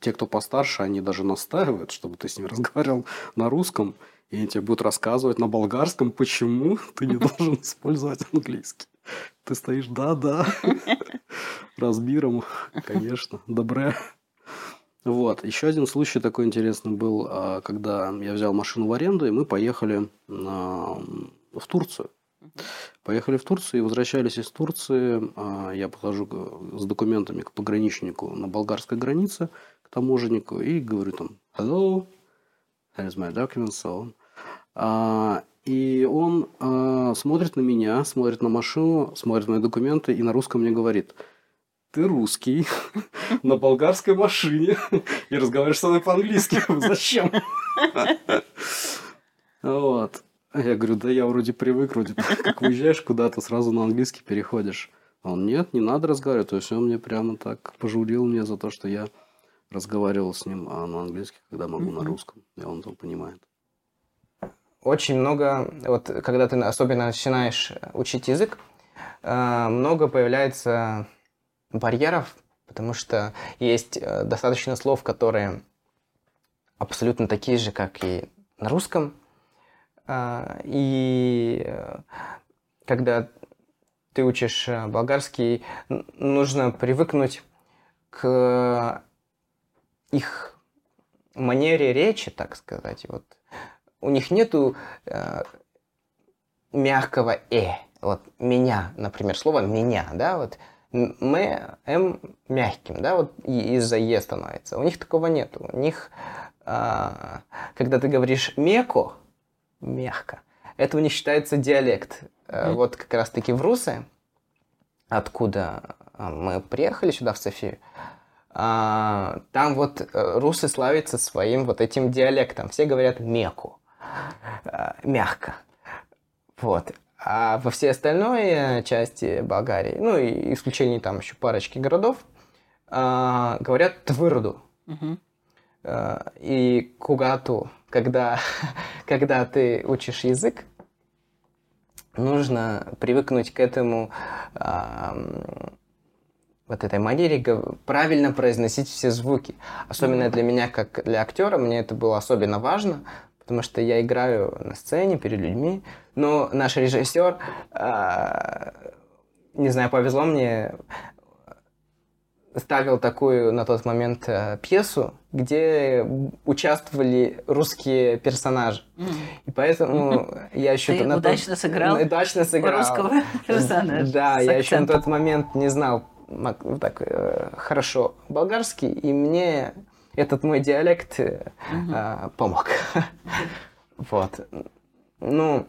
Speaker 3: те, кто постарше, они даже настаивают, чтобы ты с ними разговаривал на русском, и они тебе будут рассказывать на болгарском, почему ты не должен использовать английский. Ты стоишь, да-да, разбиром, конечно, добре. Вот. Еще один случай такой интересный был, а, когда я взял машину в аренду, и мы поехали на- в Турцию. Поехали в Турцию и возвращались из Турции. а, Я подхожу с документами к пограничнику на болгарской границе, к таможеннику, и говорю там «Hello, here's my documents», so on. А, И он а, смотрит на меня, смотрит на машину, смотрит на мои документы и на русском мне говорит ты русский на болгарской машине и разговариваешь со мной по-английски. Зачем? Вот. А Я говорю, да я вроде привык, вроде как уезжаешь куда-то, сразу на английский переходишь. А Он, нет, не надо разговаривать. То есть он мне прямо так пожурил мне за то, что я разговаривал с ним а на английском, когда могу на русском. И он это понимает.
Speaker 4: Очень много, вот когда ты особенно начинаешь учить язык, э, много появляется барьеров, потому что есть э, достаточно слов, которые абсолютно такие же, как и на русском. А, И э, когда ты учишь э, болгарский, нужно привыкнуть к их манере речи, так сказать. Вот у них нету э, мягкого э. Вот меня, например, слово меня, да, вот м мы м мягким, да, вот из-за е становится. У них такого нету. У них, а, когда ты говоришь меко, мягко, это у них считается диалект. Э, Вот как раз-таки в Русы, откуда а, мы приехали сюда, в Софию, а, там вот э, русы славятся своим вот этим диалектом. Все говорят меку, мягко. Вот. А во всей остальной э, части Болгарии, ну и исключение там еще парочки городов, говорят твырду.
Speaker 6: Мгм.
Speaker 4: Э, И кугату, когда, когда ты учишь язык, нужно привыкнуть к этому, ам, вот этой манере правильно произносить все звуки. Особенно для меня, как для актера, мне это было особенно важно, потому что я играю на сцене перед людьми, но наш режиссер, а, не знаю, повезло мне, ставил такую на тот момент э, пьесу, где участвовали русские персонажи.
Speaker 6: М.
Speaker 4: И поэтому я еще...
Speaker 6: Ты
Speaker 4: на тот-
Speaker 6: удачно сыграл
Speaker 4: Удачно сыграл.
Speaker 6: русского персонажа
Speaker 4: Да, я еще на тот момент не знал так э, хорошо болгарский, и мне этот мой диалект э, э, помог. Вот. Ну,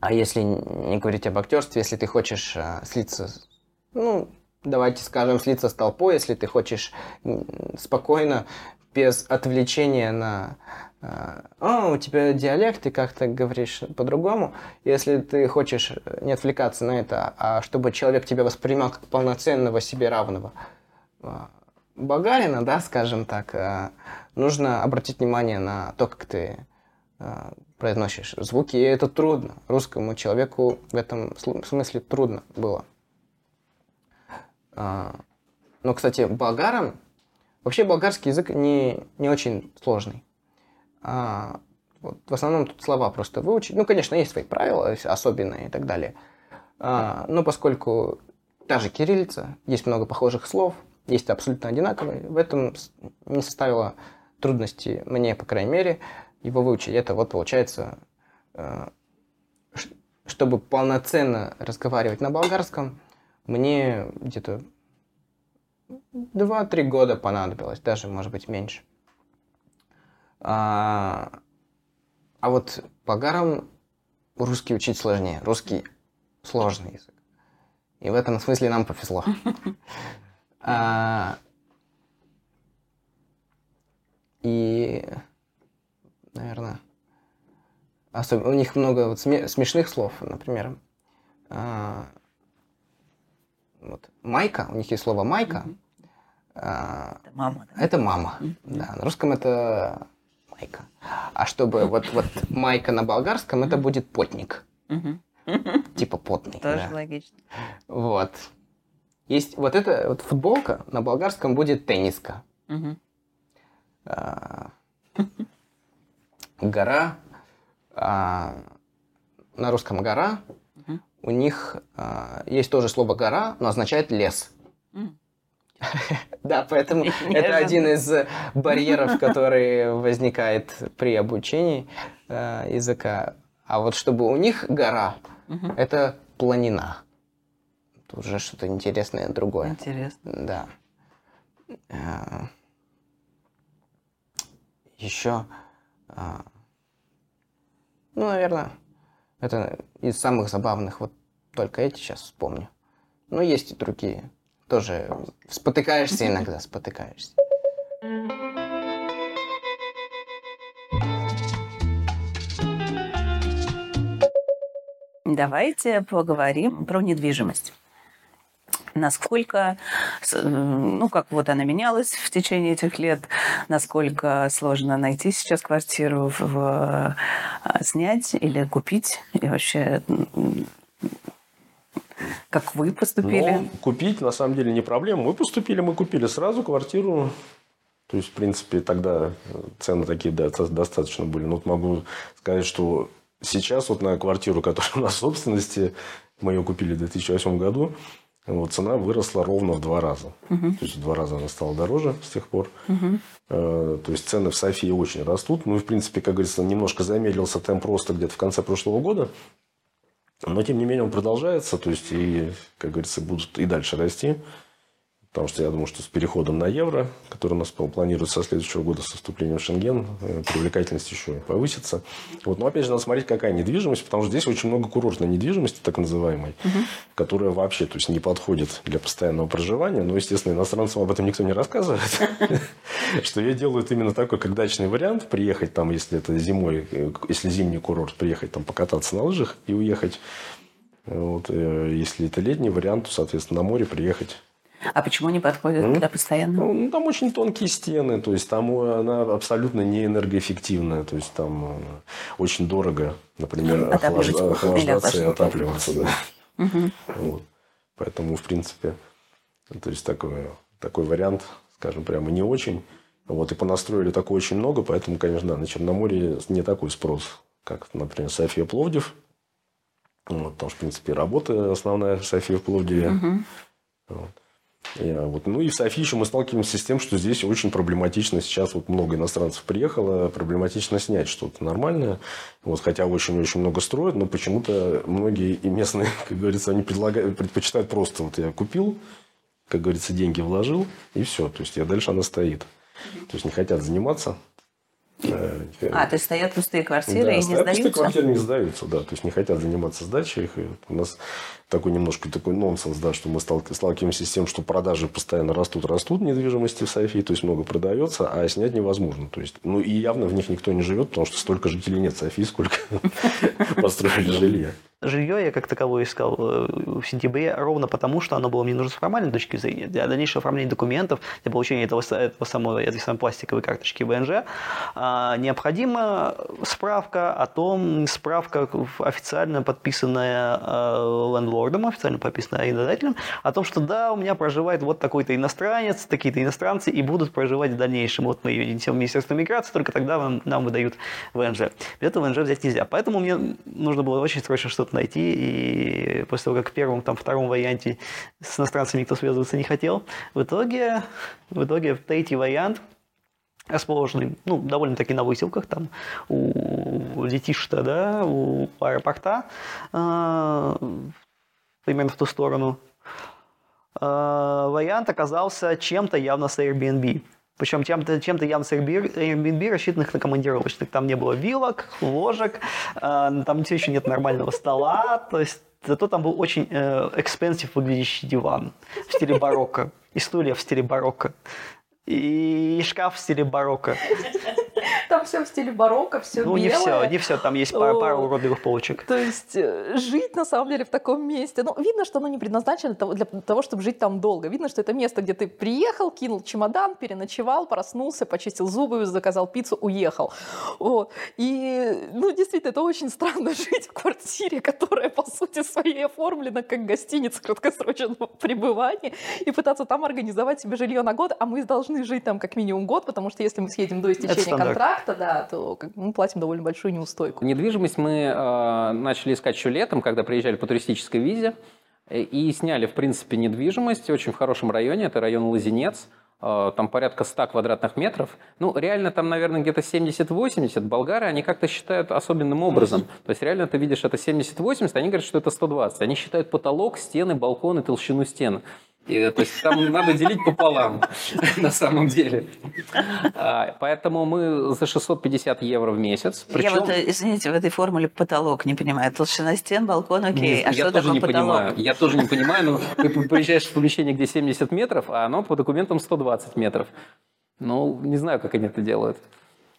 Speaker 4: а если не говорить об актерстве, если ты хочешь э, слиться, ну, давайте скажем, слиться с толпой, если ты хочешь спокойно, без отвлечения на э, «А, у тебя диалект, ты как-то говоришь по-другому». Если ты хочешь э, не отвлекаться на это, а чтобы человек тебя воспринимал как полноценного себе равного э, болгарина, да, скажем так, э, нужно обратить внимание на то, как ты э, произносишь звуки, и это трудно. Русскому человеку в этом сл- смысле трудно было. Но, кстати, болгарам... Вообще болгарский язык не, не очень сложный. А, вот в основном тут слова просто выучить. Ну, конечно, есть свои правила особенные и так далее. А, но поскольку та же кириллица, есть много похожих слов, есть абсолютно одинаковые, в этом не составило трудности мне, по крайней мере, его выучить. Это вот получается, э, чтобы полноценно разговаривать на болгарском, мне где-то 2-3 года понадобилось, даже, может быть, меньше. А, а вот болгарам русский учить сложнее. Русский сложный язык. И в этом смысле нам повезло. А, И, наверное, Особ- У них много вот сме- смешных слов, например. а, вот, майка, у них есть слово майка. а,
Speaker 6: Это мама. да?
Speaker 4: это мама. Да, на русском это майка. А чтобы вот, вот майка на болгарском, это будет потник. Типа потный.
Speaker 6: Тоже
Speaker 4: да.
Speaker 6: логично.
Speaker 4: Вот. Есть вот эта вот футболка, на болгарском будет тенниска. А, Гора. а, На русском гора. У них а, есть тоже слово гора, но означает лес.
Speaker 6: М.
Speaker 4: Да, поэтому это один из барьеров, который возникает при обучении э, языка. А вот чтобы у них гора, это планина. Тут уже что-то интересное другое.
Speaker 6: Интересно.
Speaker 4: Да. Э, Еще, а, ну, наверное, это из самых забавных, вот только эти сейчас вспомню. Но есть и другие. Тоже спотыкаешься иногда, спотыкаешься.
Speaker 6: Давайте поговорим про недвижимость. Насколько, э, ну, как вот она менялась в течение этих лет, насколько сложно найти сейчас квартиру, в, в, а, снять или купить, и вообще, как вы поступили?
Speaker 1: Но купить на самом деле не проблема. Мы поступили, мы купили сразу квартиру. То есть, в принципе, тогда цены такие да, до- достаточно были. Но вот могу сказать, что сейчас вот на квартиру, которая у нас в собственности, мы ее купили в 2008 году, вот, цена выросла ровно в два раза. То есть, в два раза она стала дороже с тех пор. Э, То есть, цены в Софии очень растут. Ну, и, в принципе, как говорится, немножко замедлился темп роста где-то в конце прошлого года. Но, тем не менее, он продолжается. То есть, и, как говорится, будут и дальше расти. Потому что я думаю, что с переходом на евро, который у нас планируется со следующего года, со вступлением в Шенген, э, привлекательность еще повысится. Вот. Но опять же, надо смотреть, какая недвижимость, потому что здесь очень много курортной недвижимости, так называемой, которая вообще то есть, не подходит для постоянного проживания. Но, естественно, иностранцам об этом никто не рассказывает. Что ее делают именно такой, как дачный вариант. Приехать там, если это зимой, э, если зимний курорт, приехать там покататься на лыжах и уехать. Вот, э, если это летний вариант, то, соответственно, на море приехать
Speaker 6: А почему не подходит
Speaker 1: М?
Speaker 6: для постоянного?
Speaker 1: ну, там очень тонкие стены, то есть там э, она абсолютно не энергоэффективная, то есть там э, очень дорого, например, охлаж- охлаждаться и отапливаться, да.
Speaker 6: Мгм.
Speaker 1: Вот. Поэтому, в принципе, то есть такой, такой вариант, скажем, прямо не очень. Вот, и понастроили такое очень много, поэтому, конечно, да, на Черноморье не такой спрос, как, например, София Пловдив. Вот, потому что, в принципе, работа основная София в Пловдиве. Вот. А, вот, ну и в Софии еще мы сталкиваемся с тем, что здесь очень проблематично. Сейчас вот много иностранцев приехало, проблематично снять что-то нормальное. Вот, хотя очень-очень много строят, но почему-то многие и местные, как говорится, они предлагают, предпочитают просто вот я купил, как говорится, деньги вложил, и все. То есть, я дальше она стоит. То есть, не хотят заниматься. Э,
Speaker 6: А, то есть стоят пустые квартиры
Speaker 1: да,
Speaker 6: и не
Speaker 1: стоят пустые
Speaker 6: сдаются?
Speaker 1: квартиры не сдаются, да. То есть не хотят заниматься сдачей их. И вот у нас такой немножко такой нонсенс, да, что мы сталки- сталкиваемся с тем, что продажи постоянно растут, растут недвижимости в Софии, то есть много продается, а снять невозможно. То есть, ну и явно в них никто не живет, потому что столько жителей нет в Софии, сколько построили жилья.
Speaker 7: Жилье я как таковое искал э, в сентябре ровно потому, что оно было мне нужно с формальной точки зрения. Для дальнейшего оформления документов, для получения этого, этого самого, этой самой пластиковой карточки ВНЖ, а, необходима справка о том, справка официально подписанная э, лендлордом, официально подписанная арендодателем, о том, что да, у меня проживает вот такой-то иностранец, такие-то иностранцы и будут проживать в дальнейшем. Вот мы идем в Министерство миграции, только тогда нам, нам выдают ВНЖ. Без этого ВНЖ взять нельзя. Поэтому мне нужно было очень срочно что-то найти, и после того, как в первом, там, втором варианте с иностранцами никто связываться не хотел, в итоге, в итоге третий вариант расположенный, ну, довольно-таки на выселках, там, у Летишта, да, у аэропорта, э, примерно в ту сторону, э, вариант оказался чем-то явно с Airbnb. Причем чем-то, чем-то явно Airbnb, рассчитанных на командировочных. Там не было вилок, ложек, э, там все еще нет нормального стола. То есть зато там был очень экспенсив выглядящий диван в стиле барокко. И стулья в стиле барокко. И шкаф в стиле барокко.
Speaker 8: Там все в стиле барокко, все
Speaker 7: Ну, не все, не все, там есть пара, пара уродливых полочек.
Speaker 8: То есть э, жить на самом деле в таком месте, ну, видно, что оно не предназначено для того, чтобы жить там долго. Видно, что это место, где ты приехал, кинул чемодан, переночевал, проснулся, почистил зубы, заказал пиццу, уехал. Вот. И, ну, действительно, это очень странно жить в квартире, которая, по сути своей, оформлена как гостиница краткосрочного пребывания, и пытаться там организовать себе жилье на год, а мы должны жить там как минимум год, потому что если мы съедем до истечения контракта, да, то мы платим довольно большую неустойку.
Speaker 5: Недвижимость мы э, начали искать еще летом, когда приезжали по туристической визе, э, и сняли, в принципе, недвижимость очень в хорошем районе, это район Лазинец, э, там порядка 100 квадратных метров. Ну, реально там, наверное, где-то 70-80. Болгары, они как-то считают особенным образом. То есть реально ты видишь это 70-80, они говорят, что это 120. Они считают потолок, стены, балконы, толщину стен. И, то есть там надо делить пополам на самом деле. А, Поэтому мы за 650 евро в месяц.
Speaker 6: Я
Speaker 5: Причем...
Speaker 6: вот, э, извините, в этой формуле потолок не понимаю. Толщина стен, балкон, окей.
Speaker 5: Не,
Speaker 6: а
Speaker 5: я
Speaker 6: что
Speaker 5: тоже
Speaker 6: такое
Speaker 5: не
Speaker 6: потолок?
Speaker 5: понимаю. Я тоже не понимаю, но ты приезжаешь в помещение, где 70 метров, а оно по документам 120 метров. Ну, не знаю, как они это делают.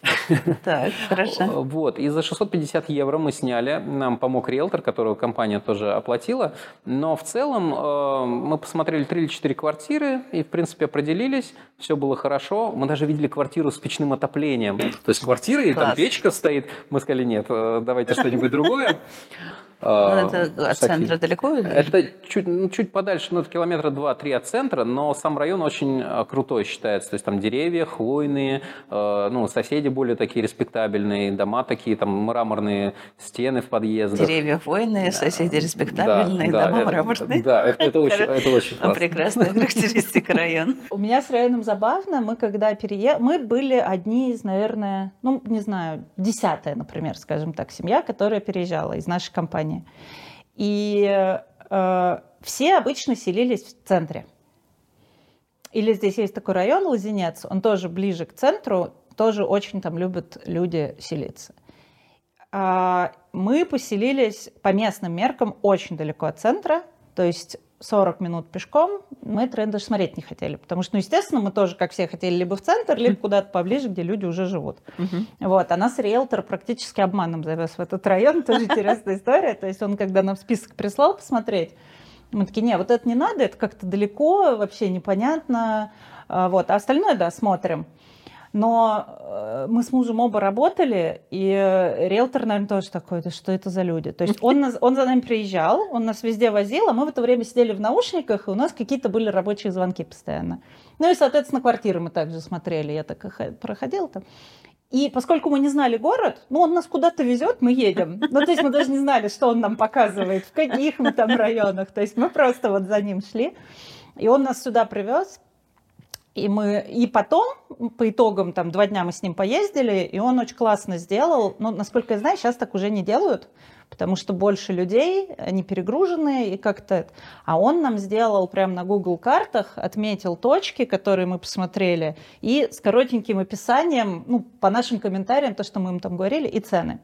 Speaker 6: Так, хорошо.
Speaker 5: Вот, и за 650 евро мы сняли, нам помог риэлтор, которого компания тоже оплатила, но в целом э, мы посмотрели 3 или 4 квартиры и, в принципе, определились, все было хорошо, мы даже видели квартиру с печным отоплением, то есть квартира и там печка стоит, мы сказали, нет, э, давайте что-нибудь другое.
Speaker 6: Ну,
Speaker 5: Э,
Speaker 6: это от центра далеко? или?
Speaker 5: Это чуть, ну, чуть подальше, ну, километра два-три от центра, но сам район очень э, крутой считается. То есть там деревья, хвойные, э, ну, соседи более такие респектабельные, дома такие, там мраморные стены в подъездах.
Speaker 6: Деревья хвойные, соседи респектабельные,
Speaker 5: да,
Speaker 6: дома
Speaker 5: это-
Speaker 6: мраморные.
Speaker 5: Да, это, это очень, это очень
Speaker 6: Ну,
Speaker 5: классно.
Speaker 6: Прекрасная характеристика района.
Speaker 2: У меня с районом забавно. Мы когда переехали, мы были одни из, наверное, ну, не знаю, десятая, например, скажем так, семья, которая переезжала из нашей компании. И э, все обычно селились в центре. Или здесь есть такой район Лазинец, он тоже ближе к центру, тоже очень там любят люди селиться. А, Мы поселились по местным меркам очень далеко от центра, то есть 40 минут пешком. Мы это даже смотреть не хотели, потому что, ну, естественно, мы тоже, как все, хотели либо в центр, либо куда-то поближе, где люди уже живут. Вот, а нас риэлтор практически обманом завез в этот район, тоже интересная история. То есть он, когда нам список прислал посмотреть, мы такие, не, вот это не надо, это как-то далеко, вообще непонятно. А, Вот, а остальное, да, смотрим. Но э, мы с мужем оба работали, и э, риэлтор, наверное, тоже такой, да что это за люди? То есть он, нас, он за нами приезжал, он нас везде возил, а мы в это время сидели в наушниках, и у нас какие-то были рабочие звонки постоянно. Ну и, соответственно, квартиры мы также смотрели, я так проходила там. И поскольку мы не знали город, ну, он нас куда-то везет, мы едем. Ну, то есть мы даже не знали, что он нам показывает, в каких мы там районах. То есть мы просто вот за ним шли. И он нас сюда привез. И, мы, и потом, по итогам, там, два дня мы с ним поездили, и он очень классно сделал. Ну, насколько я знаю, сейчас так уже не делают, потому что больше людей, они перегружены, и как-то... А он нам сделал прямо на Google картах, отметил точки, которые мы посмотрели, и с коротеньким описанием, ну, по нашим комментариям, то, что мы им там говорили, и цены.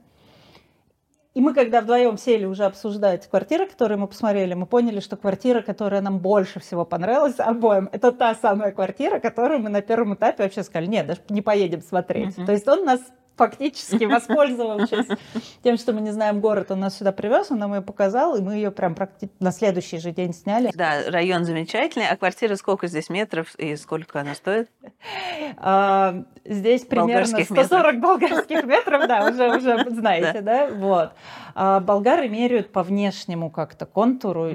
Speaker 2: И мы, когда вдвоем сели уже обсуждать квартиры, которые мы посмотрели, мы поняли, что квартира, которая нам больше всего понравилась обоим, это та самая квартира, которую мы на первом этапе вообще сказали, нет, даже не поедем смотреть. То есть он нас фактически воспользовавшись тем, что мы не знаем город, он нас сюда привез, он нам ее показал, и мы ее прям практи- на следующий же день сняли.
Speaker 6: Да, район замечательный. А квартира сколько здесь метров и сколько она стоит?
Speaker 2: А, Здесь примерно
Speaker 6: Болгарских
Speaker 2: 140 болгарских метров, да, уже, уже знаете, да, вот. А Болгары меряют по внешнему как-то контуру.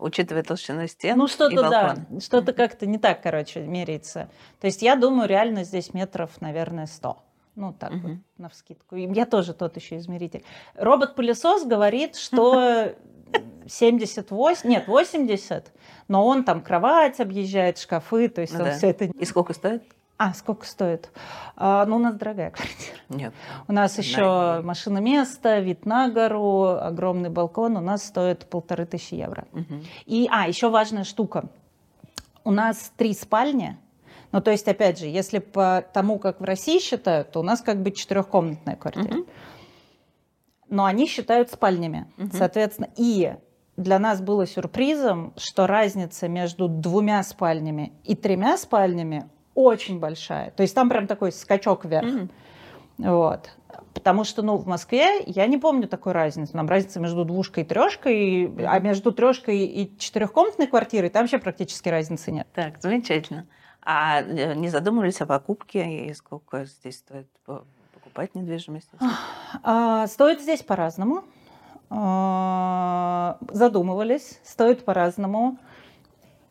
Speaker 6: Учитывая толщину стен
Speaker 2: Ну, что-то, да, что-то как-то не так, короче, меряется. То есть я думаю, реально здесь метров, наверное, 100. Ну, так вот,
Speaker 6: Мгм.
Speaker 2: навскидку. Я тоже тот еще измеритель. Робот-пылесос говорит, что 78, нет, 80, но он там кровать объезжает, шкафы, то есть
Speaker 6: Ну
Speaker 2: он
Speaker 6: да.
Speaker 2: все это...
Speaker 6: И сколько стоит?
Speaker 2: А, сколько стоит? А, ну, у нас дорогая квартира.
Speaker 6: Нет.
Speaker 2: У нас еще
Speaker 6: Да.
Speaker 2: машина место, вид на гору, огромный балкон. У нас стоит полторы тысячи евро.
Speaker 6: Мгм.
Speaker 2: И, а, еще важная штука. У нас три спальни. Ну, то есть, опять же, если по тому, как в России считают, то у нас как бы четырехкомнатная квартира.
Speaker 6: Мгм.
Speaker 2: Но они считают спальнями.
Speaker 6: Мгм.
Speaker 2: Соответственно, и для нас было сюрпризом, что разница между двумя спальнями и тремя спальнями очень большая. То есть там прям такой скачок вверх.
Speaker 6: Мгм.
Speaker 2: Вот. Потому что, ну, в Москве я не помню такой разницы. Нам разница между двушкой и трешкой, а между трешкой и четырехкомнатной квартирой там вообще практически разницы нет.
Speaker 6: Так, замечательно. А э, не задумывались о покупке и сколько здесь стоит по- покупать недвижимость?
Speaker 2: А, стоит здесь по-разному. А, задумывались, стоит по-разному.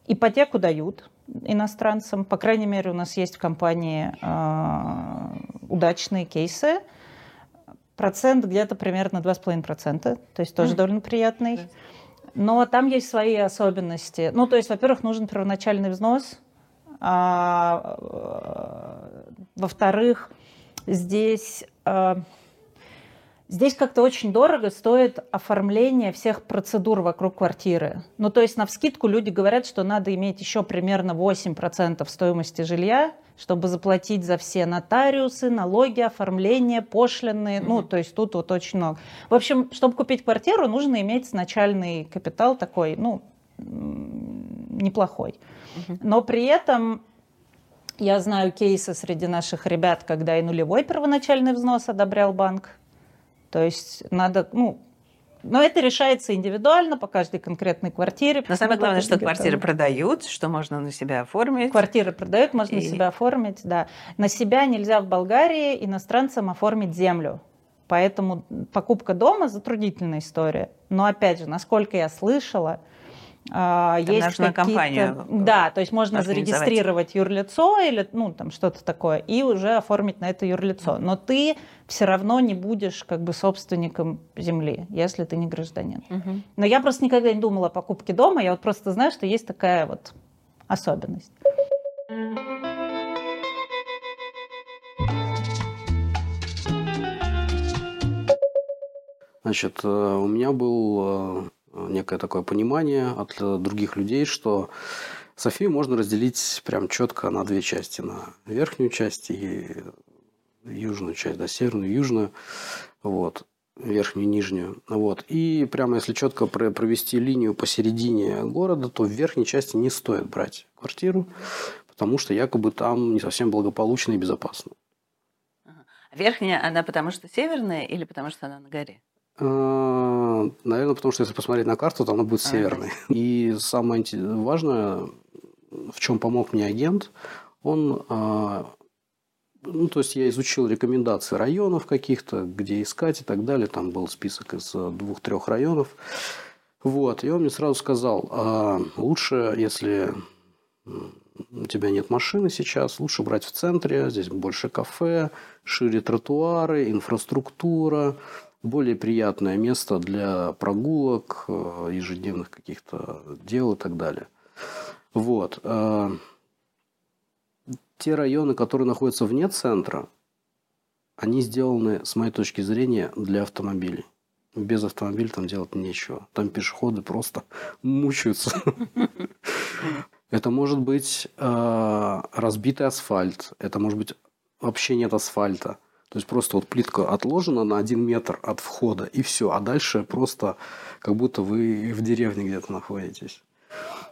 Speaker 2: Ипотеку дают иностранцам. По крайней мере, у нас есть в компании а, удачные кейсы. Процент где-то примерно 2,5%, то есть тоже
Speaker 6: Мгм.
Speaker 2: довольно приятный. Но там есть свои особенности. Ну, то есть, во-первых, нужен первоначальный взнос. А, э, во-вторых, здесь, э, здесь как-то очень дорого стоит оформление всех процедур вокруг квартиры. Ну, то есть, на вскидку люди говорят, что надо иметь еще примерно 8% стоимости жилья, чтобы заплатить за все нотариусы, налоги, оформление, пошлины. Ну, то есть, тут вот очень много. В общем, чтобы купить квартиру, нужно иметь начальный капитал такой, ну, неплохой. Но при этом я знаю кейсы среди наших ребят, когда и нулевой первоначальный взнос одобрял банк. То есть надо, ну, но это решается индивидуально по каждой конкретной квартире.
Speaker 6: Но самое главное, что квартиры продают, что можно на себя оформить.
Speaker 2: Квартиры продают, можно
Speaker 6: И-
Speaker 2: себя оформить, да. На себя нельзя в Болгарии иностранцам оформить землю. Поэтому покупка дома затруднительная история. Но опять же, насколько я слышала, а,
Speaker 6: Там
Speaker 2: есть
Speaker 6: нужно
Speaker 2: какие-то...
Speaker 6: компанию, э,
Speaker 2: Да, то есть можно зарегистрировать юрлицо или ну, там что-то такое, и уже оформить на это юрлицо. Но ты все равно не будешь как бы собственником земли, если ты не гражданин.
Speaker 6: Мгм.
Speaker 2: Но я просто никогда не думала о покупке дома. Я вот просто знаю, что есть такая вот особенность.
Speaker 3: Значит, э, у меня было э, некое такое понимание от э, других людей, что Софию можно разделить прям четко на две части. На верхнюю часть и южную часть, да, северную, южную. Вот. Верхнюю, нижнюю. Вот. И прямо если четко про- провести линию посередине города, то в верхней части не стоит брать квартиру, потому что якобы там не совсем благополучно и безопасно.
Speaker 6: Верхняя, она потому что северная или потому что она на горе?
Speaker 3: Э, Наверное, потому что если посмотреть на карту, то она будет
Speaker 6: А,
Speaker 3: северной. И самое важное, в чем помог мне агент, он, а, ну, то есть я изучил рекомендации районов каких-то, где искать и так далее. Там был список из э, двух-трех районов. Вот, и он мне сразу сказал, а, лучше, если у тебя нет машины сейчас, лучше брать в центре, здесь больше кафе, шире тротуары, инфраструктура, более приятное место для прогулок, э, ежедневных каких-то дел и так далее. Вот. э, Те районы, которые находятся вне центра, они сделаны, с моей точки зрения, для автомобилей. Без автомобиля там делать нечего. Там пешеходы просто мучаются. Это может быть э, разбитый асфальт, это может быть вообще нет асфальта. То есть просто вот плитка отложена на один метр от входа, и все. А дальше просто как будто вы в деревне где-то находитесь.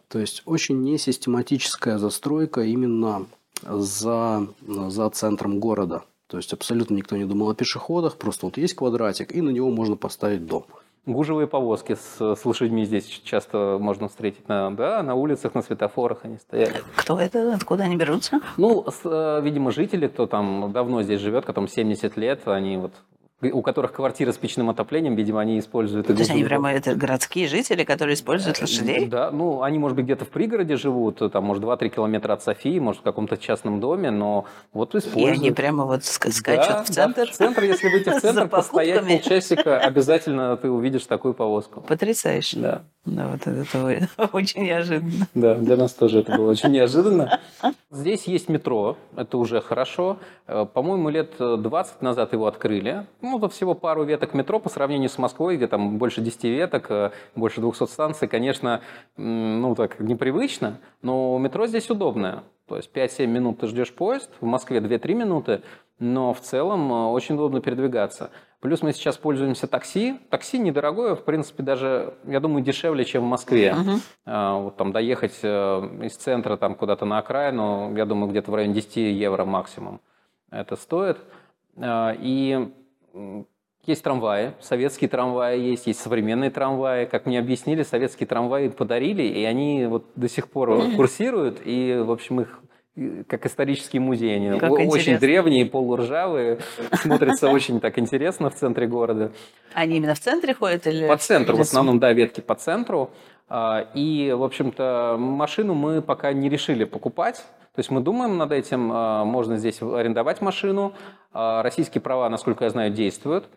Speaker 3: То есть очень несистематическая застройка именно за, за центром города. То есть абсолютно никто не думал о пешеходах, просто вот есть квадратик, и на него можно поставить дом.
Speaker 5: Гужевые повозки с, с лошадьми здесь часто можно встретить на, да, на улицах, на светофорах они стоят.
Speaker 6: Кто это? Откуда они берутся?
Speaker 5: Ну, с, э, видимо, жители, кто там давно здесь живет, которым 70 лет, они вот у которых квартира с печным отоплением, видимо, они используют...
Speaker 6: То есть они прямо это городские жители, которые используют лошадей?
Speaker 5: Да, ну, они, может быть, где-то в пригороде живут, там, может, 2-3 километра от Софии, может, в каком-то частном доме, но вот
Speaker 6: И
Speaker 5: используют.
Speaker 6: они прямо вот ска- скачут
Speaker 5: Да,
Speaker 6: в центр?
Speaker 5: да, в центр, если выйти в центр, постоять полчасика, обязательно ты увидишь такую повозку.
Speaker 6: Потрясающе.
Speaker 5: Да.
Speaker 6: Да, вот это очень неожиданно.
Speaker 5: Да, для нас тоже это было очень неожиданно. Здесь есть метро, это уже хорошо. Э, По-моему, лет 20 назад его открыли. Ну, это всего пару веток метро по сравнению с Москвой, где там больше 10 веток, э, больше 200 станций. Конечно, ну, так непривычно, но метро здесь удобное. То есть 5-7 минут ты ждешь поезд, в Москве 2-3 минуты, но в целом э, очень удобно передвигаться. Плюс мы сейчас пользуемся такси. Такси недорогое, в принципе, даже, я думаю, дешевле, чем в Москве. А, Вот там доехать э, из центра там куда-то на окраину, я думаю, где-то в районе 10 евро максимум это стоит. А, И есть трамваи, советские трамваи есть, есть современные трамваи. Как мне объяснили, советские трамваи подарили, и они вот до сих пор курсируют, и, в общем, их как исторический музей. Они
Speaker 6: Как
Speaker 5: очень
Speaker 6: интересно.
Speaker 5: древние, полуржавые, смотрятся очень так интересно в центре города.
Speaker 6: Они именно в центре ходят или...
Speaker 5: По центру, в основном, да, ветки по центру. А, И, в общем-то, машину мы пока не решили покупать. То есть мы думаем над этим, а, можно здесь арендовать машину. А, Российские права, насколько я знаю, действуют.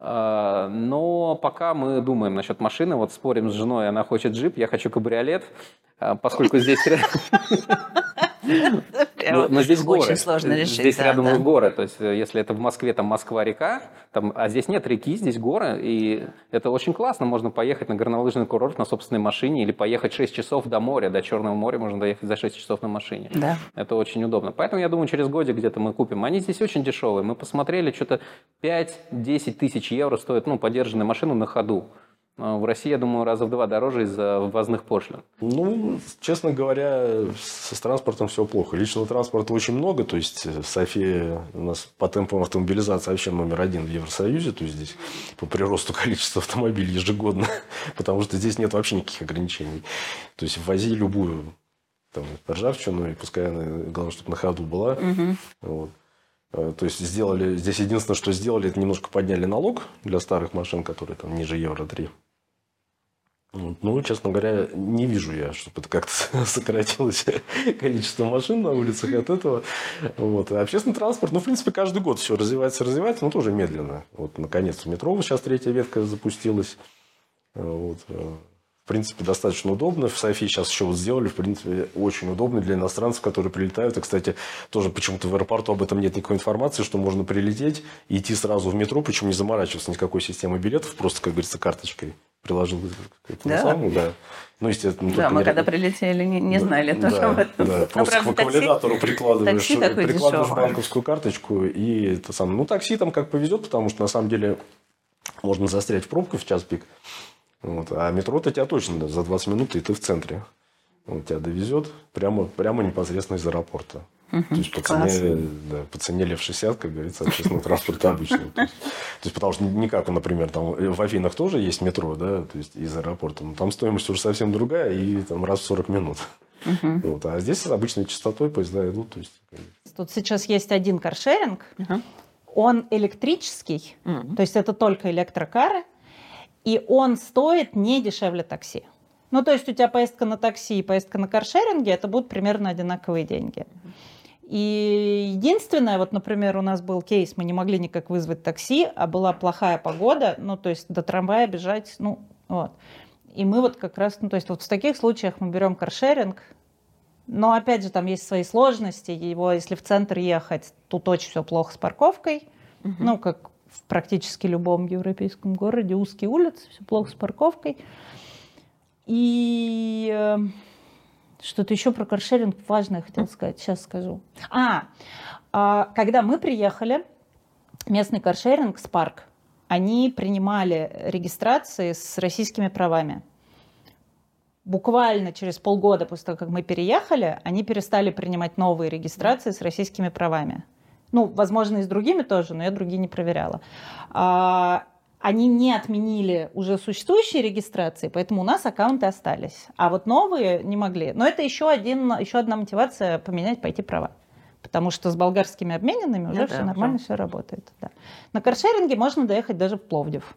Speaker 5: А, Но пока мы думаем насчет машины, вот спорим с женой, она хочет джип, я хочу кабриолет, поскольку здесь но, но здесь горы.
Speaker 6: Очень сложно решить.
Speaker 5: Здесь рядом горы. То есть, э, если это в Москве, там Москва-река, а здесь нет реки, здесь горы. И это очень классно. Можно поехать на горнолыжный курорт на собственной машине или поехать 6 часов до моря, до Черного моря можно доехать за 6 часов на машине.
Speaker 6: Да.
Speaker 5: Это очень удобно. Поэтому я думаю, через годик где-то мы купим. Они здесь очень дешевые. Мы посмотрели, что-то 5-10 тысяч евро стоит ну, подержанная машина на ходу. А В России, я думаю, раза в два дороже из-за ввозных пошлин.
Speaker 1: Ну, честно говоря, с с транспортом все плохо. Личного транспорта очень много. То есть, э, София у нас по темпам автомобилизации вообще номер один в Евросоюзе. То есть, здесь по приросту количества автомобилей ежегодно. Потому что здесь нет вообще никаких ограничений. То есть, ввози любую там, ржавчину, и пускай она, главное, чтобы на ходу была. Вот. Э, То есть, сделали... Здесь единственное, что сделали, это немножко подняли налог для старых машин, которые там ниже Евро-3. Вот. Ну, честно говоря, не вижу я, чтобы это как-то сократилось количество машин на улицах от этого. Вот. Общественный транспорт, ну, в принципе, каждый год все развивается, развивается, но тоже медленно. Вот, наконец-то, метро сейчас третья ветка запустилась. Вот. Э, В принципе, достаточно удобно. В Софии сейчас еще вот сделали, в принципе, очень удобно для иностранцев, которые прилетают. И, кстати, тоже почему-то в аэропорту об этом нет никакой информации, что можно прилететь и идти сразу в метро, причем не заморачиваться никакой системой билетов, просто, как говорится, карточкой приложил к
Speaker 6: Да?
Speaker 1: самому, да. Ну, естественно,
Speaker 6: Да, мы
Speaker 1: не-
Speaker 6: когда прилетели, не, не
Speaker 1: да,
Speaker 6: знали
Speaker 1: да,
Speaker 6: тоже об этом.
Speaker 1: Да, просто
Speaker 6: правда,
Speaker 1: к
Speaker 6: такси-
Speaker 1: валидатору прикладываешь,
Speaker 6: такси такое
Speaker 1: прикладываешь
Speaker 6: дешевое.
Speaker 1: банковскую карточку и это самое. Ну, такси там как повезет, потому что на самом деле можно застрять в пробках в час пик. Вот. А метро-то тебя точно да, за 20 минут и ты в центре. Он тебя довезет прямо, прямо непосредственно из аэропорта. То есть по
Speaker 6: класс.
Speaker 1: цене, да, по цене лев 60, как говорится, общественного транспорта обычного. То есть, то есть, потому что не как, например, там в Афинах тоже есть метро, да, то есть из аэропорта. Но там стоимость уже совсем другая и там раз в 40 минут. Вот. А здесь с обычной частотой поезда идут. То есть,
Speaker 2: Тут сейчас есть один каршеринг.
Speaker 6: Ага.
Speaker 2: Он электрический,
Speaker 6: Мгм.
Speaker 2: то есть это только электрокары, и он стоит не дешевле такси. Ну, то есть у тебя поездка на такси и поездка на каршеринге, это будут примерно одинаковые деньги. И единственное, вот, например, у нас был кейс, мы не могли никак вызвать такси, а была плохая погода, ну, то есть до трамвая бежать, ну, вот. И мы вот как раз, ну, то есть вот в таких случаях мы берем каршеринг, но опять же там есть свои сложности, его, если в центр ехать, тут очень все плохо с парковкой, ну, как в практически любом европейском городе, узкие улицы, все плохо с парковкой. И э, что-то еще про каршеринг важное хотела сказать, сейчас скажу. А, а, когда мы приехали, местный каршеринг, Спарк, они принимали регистрации с российскими правами. Буквально через полгода после того, как мы переехали, они перестали принимать новые регистрации с российскими правами. Ну, возможно, и с другими тоже, но я другие не проверяла. А, они не отменили уже существующие регистрации, поэтому у нас аккаунты остались. А вот новые не могли. Но это еще, один, еще одна мотивация поменять, пойти права. Потому что с болгарскими обмененными уже
Speaker 6: Ну
Speaker 2: все
Speaker 6: да,
Speaker 2: нормально,
Speaker 6: уже.
Speaker 2: все работает. Да. На каршеринге можно доехать даже в Пловдив.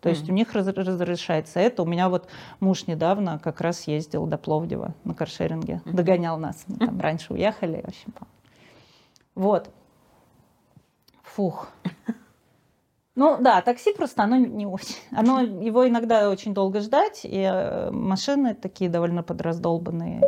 Speaker 2: То есть у них раз- разрешается это. У меня вот муж недавно как раз ездил до Пловдива на каршеринге. Догонял нас. Мы там раньше уехали. В общем, вот. Фух. Ну да, такси просто оно не очень. Оно, его иногда очень долго ждать, и э, машины такие довольно подраздолбанные.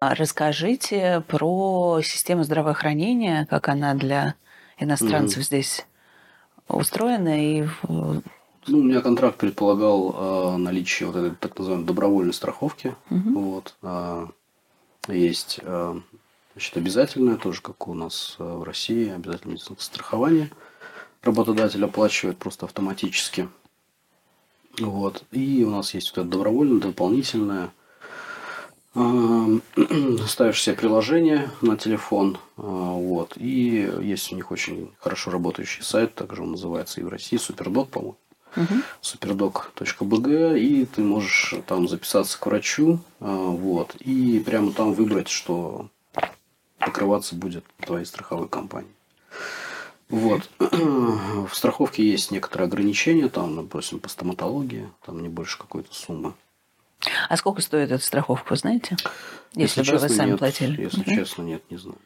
Speaker 6: А Расскажите про систему здравоохранения, как она для иностранцев здесь устроена и
Speaker 3: Ну, у меня контракт предполагал э, наличие вот этой так называемой добровольной страховки. Вот. А, есть э, значит, обязательное, тоже как у нас э, в России, обязательное медицинское страхование. Работодатель оплачивает просто автоматически. Вот. И у нас есть вот это добровольное, дополнительное. Ам, Ставишь себе приложение на телефон, а, вот, и есть у них очень хорошо работающий сайт, также он называется и в России, Супердок, по-моему, superdoc.bg, и ты можешь там записаться к врачу, а, вот, и прямо там выбрать, что покрываться будет твоей страховой компанией. Вот. В страховке есть некоторые ограничения, там, допустим, по стоматологии, там не больше какой-то суммы.
Speaker 6: А сколько стоит эта страховка, вы знаете? Если, бы вы сами
Speaker 3: нет,
Speaker 6: платили.
Speaker 3: Если
Speaker 6: Мгм.
Speaker 3: честно, нет, не знаю.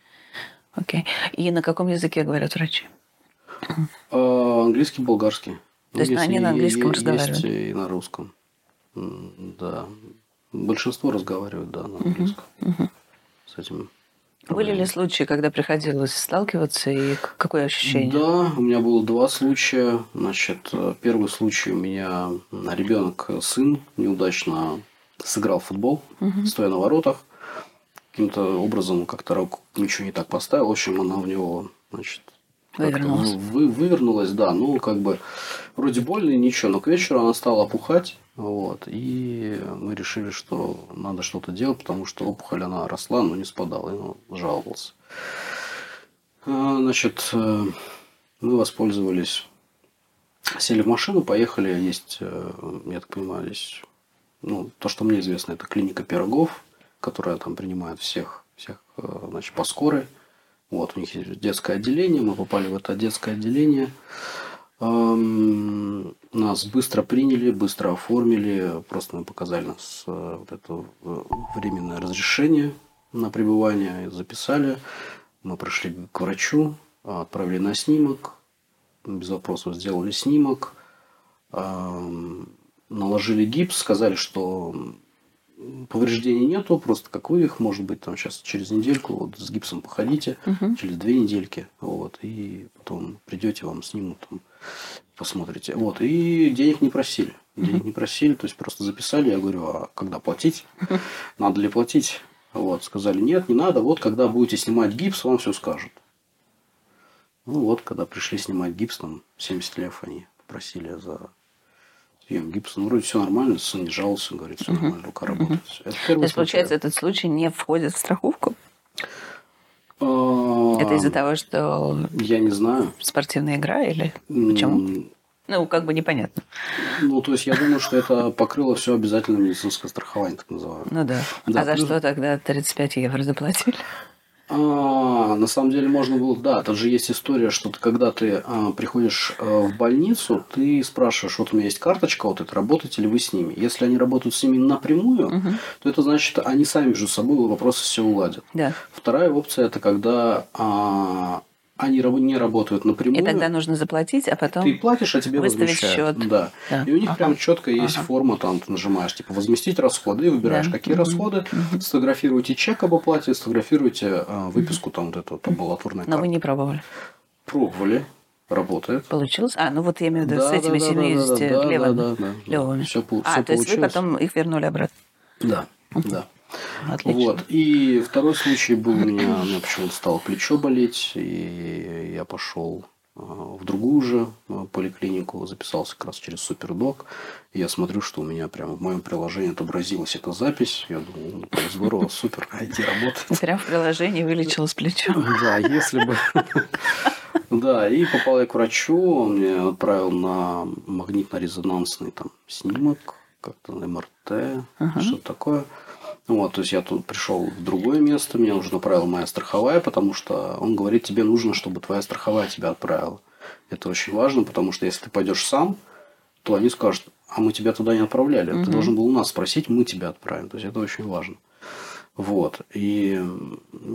Speaker 6: Окей. И на каком языке говорят врачи?
Speaker 3: А, английский, болгарский.
Speaker 6: То есть
Speaker 3: если
Speaker 6: они на английском
Speaker 3: е-
Speaker 6: разговаривают?
Speaker 3: Есть и на русском. Да. Большинство разговаривают, да, на английском. С этим.
Speaker 6: Были ли случаи, когда приходилось сталкиваться, и какое ощущение?
Speaker 3: Да, у меня было два случая. Значит, э, первый случай у меня ребенок, э, сын, неудачно сыграл в футбол, стоя на воротах. Каким-то образом как-то руку ничего не так поставил. В общем, она в него, значит,
Speaker 6: Вывернулась.
Speaker 3: вы- вывернулась, да. Ну, как бы вроде больно и ничего, но к вечеру она стала опухать. Вот, и мы решили, что надо что-то делать, потому что опухоль она росла, но не спадала, и он жаловался. А, Значит, э, мы воспользовались, сели в машину, поехали. Есть, э, я так понимаю, здесь, ну, то, что мне известно, это клиника пирогов, которая там принимает всех, всех, э, значит, по скорой. Вот, у них есть детское отделение, мы попали в это детское отделение. Нас быстро приняли, быстро оформили, просто мы показали нас э, вот это э, временное разрешение на пребывание, записали. Мы пришли к врачу, отправили на снимок, без вопросов сделали снимок, наложили гипс, сказали, что повреждений нету, просто как вывих, может быть, там сейчас через недельку вот с гипсом походите, через две недельки, вот, и потом придете, вам снимут, там, посмотрите. Вот, и денег не просили. Денег не просили, то есть просто записали, я говорю, а когда платить? Надо ли платить? Вот, сказали, нет, не надо, вот когда будете снимать гипс, вам все скажут. Ну вот, когда пришли снимать гипс, там 70 лев они попросили за гипса. Ну, вроде все нормально, сын не жаловался, говорит, все нормально, рука работает. Это
Speaker 6: То есть, получается, этот случай не входит в страховку?
Speaker 3: А,
Speaker 6: Это из-за того, что
Speaker 3: Я не знаю.
Speaker 6: спортивная игра или почему? Ну, как бы непонятно.
Speaker 3: Ну, то есть, я думаю, что это покрыло все обязательное медицинское страхование, так называемое.
Speaker 6: Ну да.
Speaker 3: Да,
Speaker 6: а за
Speaker 3: плюс-
Speaker 6: что тогда 35 евро заплатили?
Speaker 3: А, на самом деле можно было, да, тут же есть история, что ты, когда ты а, приходишь а, в больницу, ты спрашиваешь, вот у меня есть карточка, вот это работаете ли вы с ними. Если они работают с ними напрямую, то это значит, они сами между собой вопросы все уладят.
Speaker 6: Да.
Speaker 3: Вторая опция это когда а, они не работают напрямую.
Speaker 6: И тогда нужно заплатить, а потом...
Speaker 3: Ты платишь, а тебе
Speaker 6: выставить
Speaker 3: возмещают.
Speaker 6: счет.
Speaker 3: Да.
Speaker 6: Да.
Speaker 3: И у них
Speaker 6: Ага.
Speaker 3: прям четко есть
Speaker 6: Ага.
Speaker 3: форма, там ты нажимаешь, типа, возместить расходы, и выбираешь,
Speaker 6: Да.
Speaker 3: какие
Speaker 6: Мгм.
Speaker 3: расходы, сфотографируйте чек об оплате, сфотографируйте а, выписку там вот эту вот, амбулаторной
Speaker 6: Но вы
Speaker 3: карты.
Speaker 6: не пробовали.
Speaker 3: Пробовали, работает.
Speaker 6: Получилось? А, ну вот я имею в виду
Speaker 3: Да,
Speaker 6: с этими
Speaker 3: да, да,
Speaker 6: 70
Speaker 3: да, да,
Speaker 6: левами.
Speaker 3: да, да, да. Всё пол-
Speaker 6: а,
Speaker 3: всё
Speaker 6: то есть вы
Speaker 3: получилось.
Speaker 6: потом их вернули обратно.
Speaker 3: Да, да.
Speaker 6: Отлично.
Speaker 3: Вот. И второй случай был у меня, у меня почему-то стало плечо болеть, и я пошел а, в другую же а, поликлинику, записался как раз через Супердок. И я смотрю, что у меня прямо в моем приложении отобразилась эта запись. Я думаю, ну, здорово, супер, IT работает.
Speaker 6: Прям в приложении вылечилось плечо.
Speaker 3: Да, если бы. Да, и попал я к врачу, он мне отправил на магнитно-резонансный там снимок, как-то на МРТ, что-то такое. Вот, то есть я тут пришел в другое место, меня уже направила моя страховая, потому что он говорит, тебе нужно, чтобы твоя страховая тебя отправила. Это очень важно, потому что если ты пойдешь сам, то они скажут, а мы тебя туда не отправляли. Ты должен был у нас спросить, мы тебя отправим. То есть это очень важно. Вот. И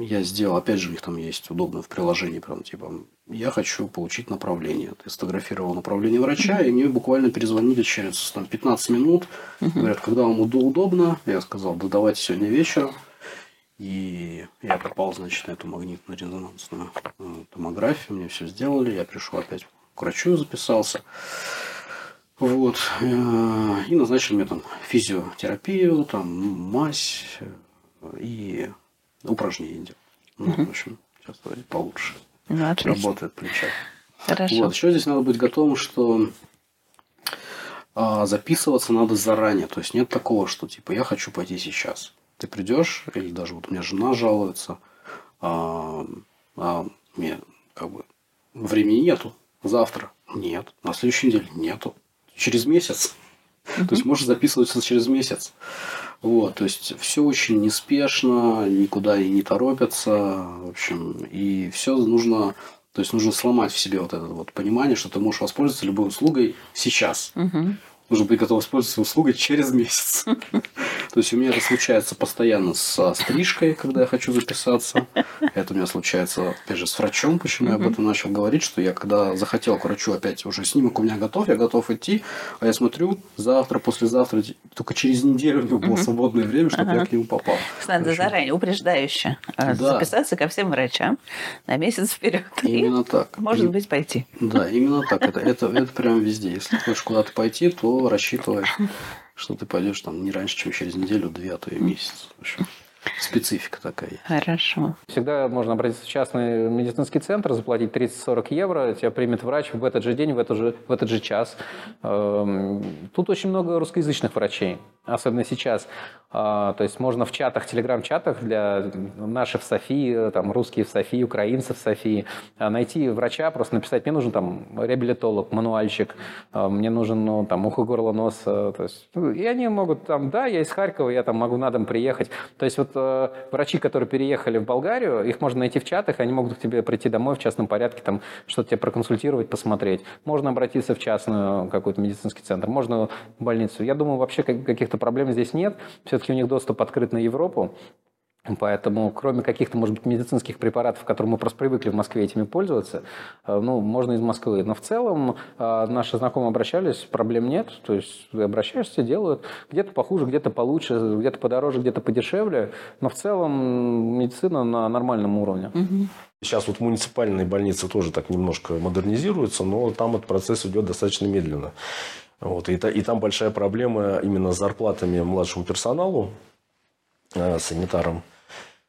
Speaker 3: я сделал, опять же, у них там есть удобно в приложении, прям типа, я хочу получить направление. Ты сфотографировал направление врача, и мне буквально перезвонили через там, 15 минут. Говорят, когда вам уд- удобно? Я сказал, да давайте сегодня вечером. И я попал, значит, на эту магнитно-резонансную э, томографию. Мне все сделали. Я пришел опять к врачу, записался. Вот. Э, И назначили мне там физиотерапию, там мазь и упражнения делать. Ну, в общем, сейчас вроде получше.
Speaker 6: Ну, отлично.
Speaker 3: Работает плечо.
Speaker 6: Хорошо.
Speaker 3: Вот. Еще здесь надо быть готовым, что а, записываться надо заранее. То есть нет такого, что типа я хочу пойти сейчас. Ты придешь, или даже вот у меня жена жалуется, а, а мне как бы времени нету. Завтра нет, на следующей неделе нету. Через месяц. То есть можешь записываться через месяц. Вот, то есть все очень неспешно, никуда и не торопятся, в общем, и все нужно, то есть нужно сломать в себе вот это вот понимание, что ты можешь воспользоваться любой услугой сейчас. Нужно быть готовым воспользоваться услугой через месяц. То есть у меня это случается постоянно со стрижкой, когда я хочу записаться. Это у меня случается, опять же, с врачом. Почему я об этом начал говорить, что я когда захотел к врачу опять уже снимок у меня готов, я готов идти, а я смотрю завтра, послезавтра, только через неделю у него было свободное время, чтобы я к нему попал.
Speaker 6: Надо заранее, упреждающе э, записаться ко всем врачам на месяц вперед.
Speaker 3: Именно так.
Speaker 6: Может быть, пойти.
Speaker 3: Да, именно так. Это, это, это прям везде. Если хочешь куда-то пойти, то рассчитывай, что ты пойдешь там не раньше, чем через неделю, две, а то и месяц. В общем, специфика такая. есть.
Speaker 6: Хорошо.
Speaker 5: Всегда можно обратиться в частный медицинский центр, заплатить 30-40 евро, тебя примет врач в этот же день, в этот же, в этот же час. Эм, Тут очень много русскоязычных врачей, особенно сейчас. А, То есть можно в чатах, телеграм-чатах для наших в Софии, там, русские в Софии, украинцы в Софии, а, найти врача, просто написать, мне нужен там реабилитолог, мануальщик, а, мне нужен ну, там ухо, горло, нос. То есть, ну, и они могут там, да, я из Харькова, я там могу на дом приехать. То есть вот э, врачи, которые переехали в Болгарию, их можно найти в чатах, они могут к тебе прийти домой в частном порядке, там что-то тебе проконсультировать, посмотреть. Можно обратиться в частную какой-то медицинский центр, можно в больницу. Я думаю, вообще как- каких-то проблем здесь нет. Все-таки у них доступ открыт на Европу. Поэтому, кроме каких-то, может быть, медицинских препаратов, которым мы просто привыкли в Москве этими пользоваться, э, ну, можно из Москвы. Но в целом э, наши знакомые обращались, проблем нет. То есть ты обращаешься, делают. Где-то похуже, где-то получше, где-то подороже, где-то подешевле. Но в целом медицина на нормальном уровне.
Speaker 1: Сейчас вот муниципальные больницы тоже так немножко модернизируются, но там этот процесс идет достаточно медленно. Вот, и, та- и там большая проблема именно с зарплатами младшему персоналу, э, санитарам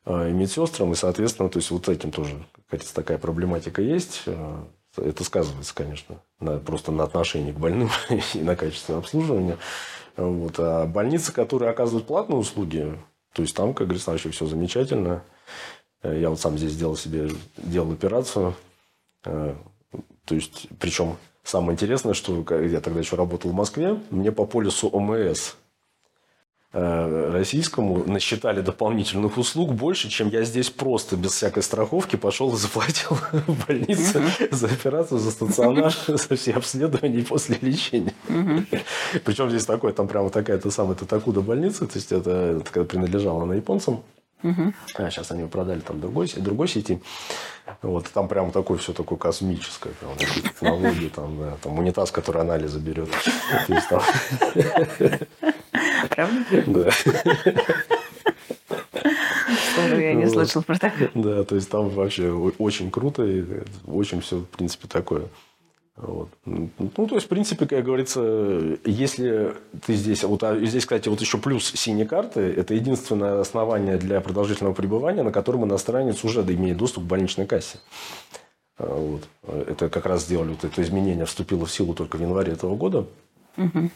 Speaker 1: и медсестрам. И, соответственно, то есть вот этим тоже какая-то такая проблематика есть. Э, Это сказывается, конечно, на, просто на отношении к больным и на качестве обслуживания. Вот. А больницы, которые оказывают платные услуги, то есть там, как говорится, вообще все замечательно. Э, Я вот сам здесь делал себе делал операцию. Э, То есть, причем самое интересное, что я тогда еще работал в Москве, мне по полису ОМС э, российскому насчитали дополнительных услуг больше, чем я здесь просто без всякой страховки пошел и заплатил в больнице за операцию, за стационар, за все обследования и после лечения. Причем здесь такое, там прямо такая-то самая Татакуда больница, то есть это, это принадлежала она японцам. А сейчас они продали там другой, другой сети. Вот там прям такое все такое космическое, прям технологии, там, да, там унитаз, который анализы берет.
Speaker 6: Правда?
Speaker 1: да.
Speaker 6: Здорово, я не слышал про такое.
Speaker 1: Да, то есть там вообще очень круто и очень все, в принципе, такое. Вот. Ну, то есть, в принципе, как говорится, если ты здесь... Вот, а здесь, кстати, вот еще плюс синей карты. Это единственное основание для продолжительного пребывания, на котором иностранец уже имеет доступ к больничной кассе. А, Вот. Это как раз сделали вот это изменение, вступило в силу только в январе этого года.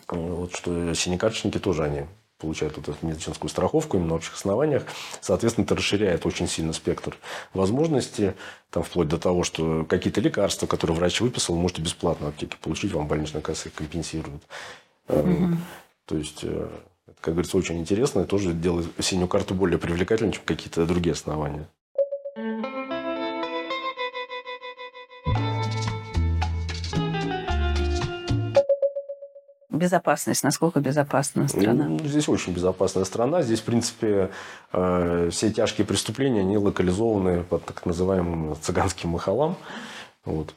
Speaker 1: Вот, что синекарточники тоже они получают вот эту медицинскую страховку именно на общих основаниях. Соответственно, это расширяет очень сильно спектр возможностей, там, вплоть до того, что какие-то лекарства, которые врач выписал, вы можете бесплатно в аптеке получить, вам больничная касса их компенсирует. Э, То есть, э, это, как говорится, очень интересно и тоже делает синюю карту более привлекательной, чем какие-то другие основания.
Speaker 6: Безопасность. Насколько безопасна страна?
Speaker 1: Ну, Здесь очень безопасная страна. Здесь, в принципе, э, все тяжкие преступления, они локализованы под так называемым цыганским махалам. Вот.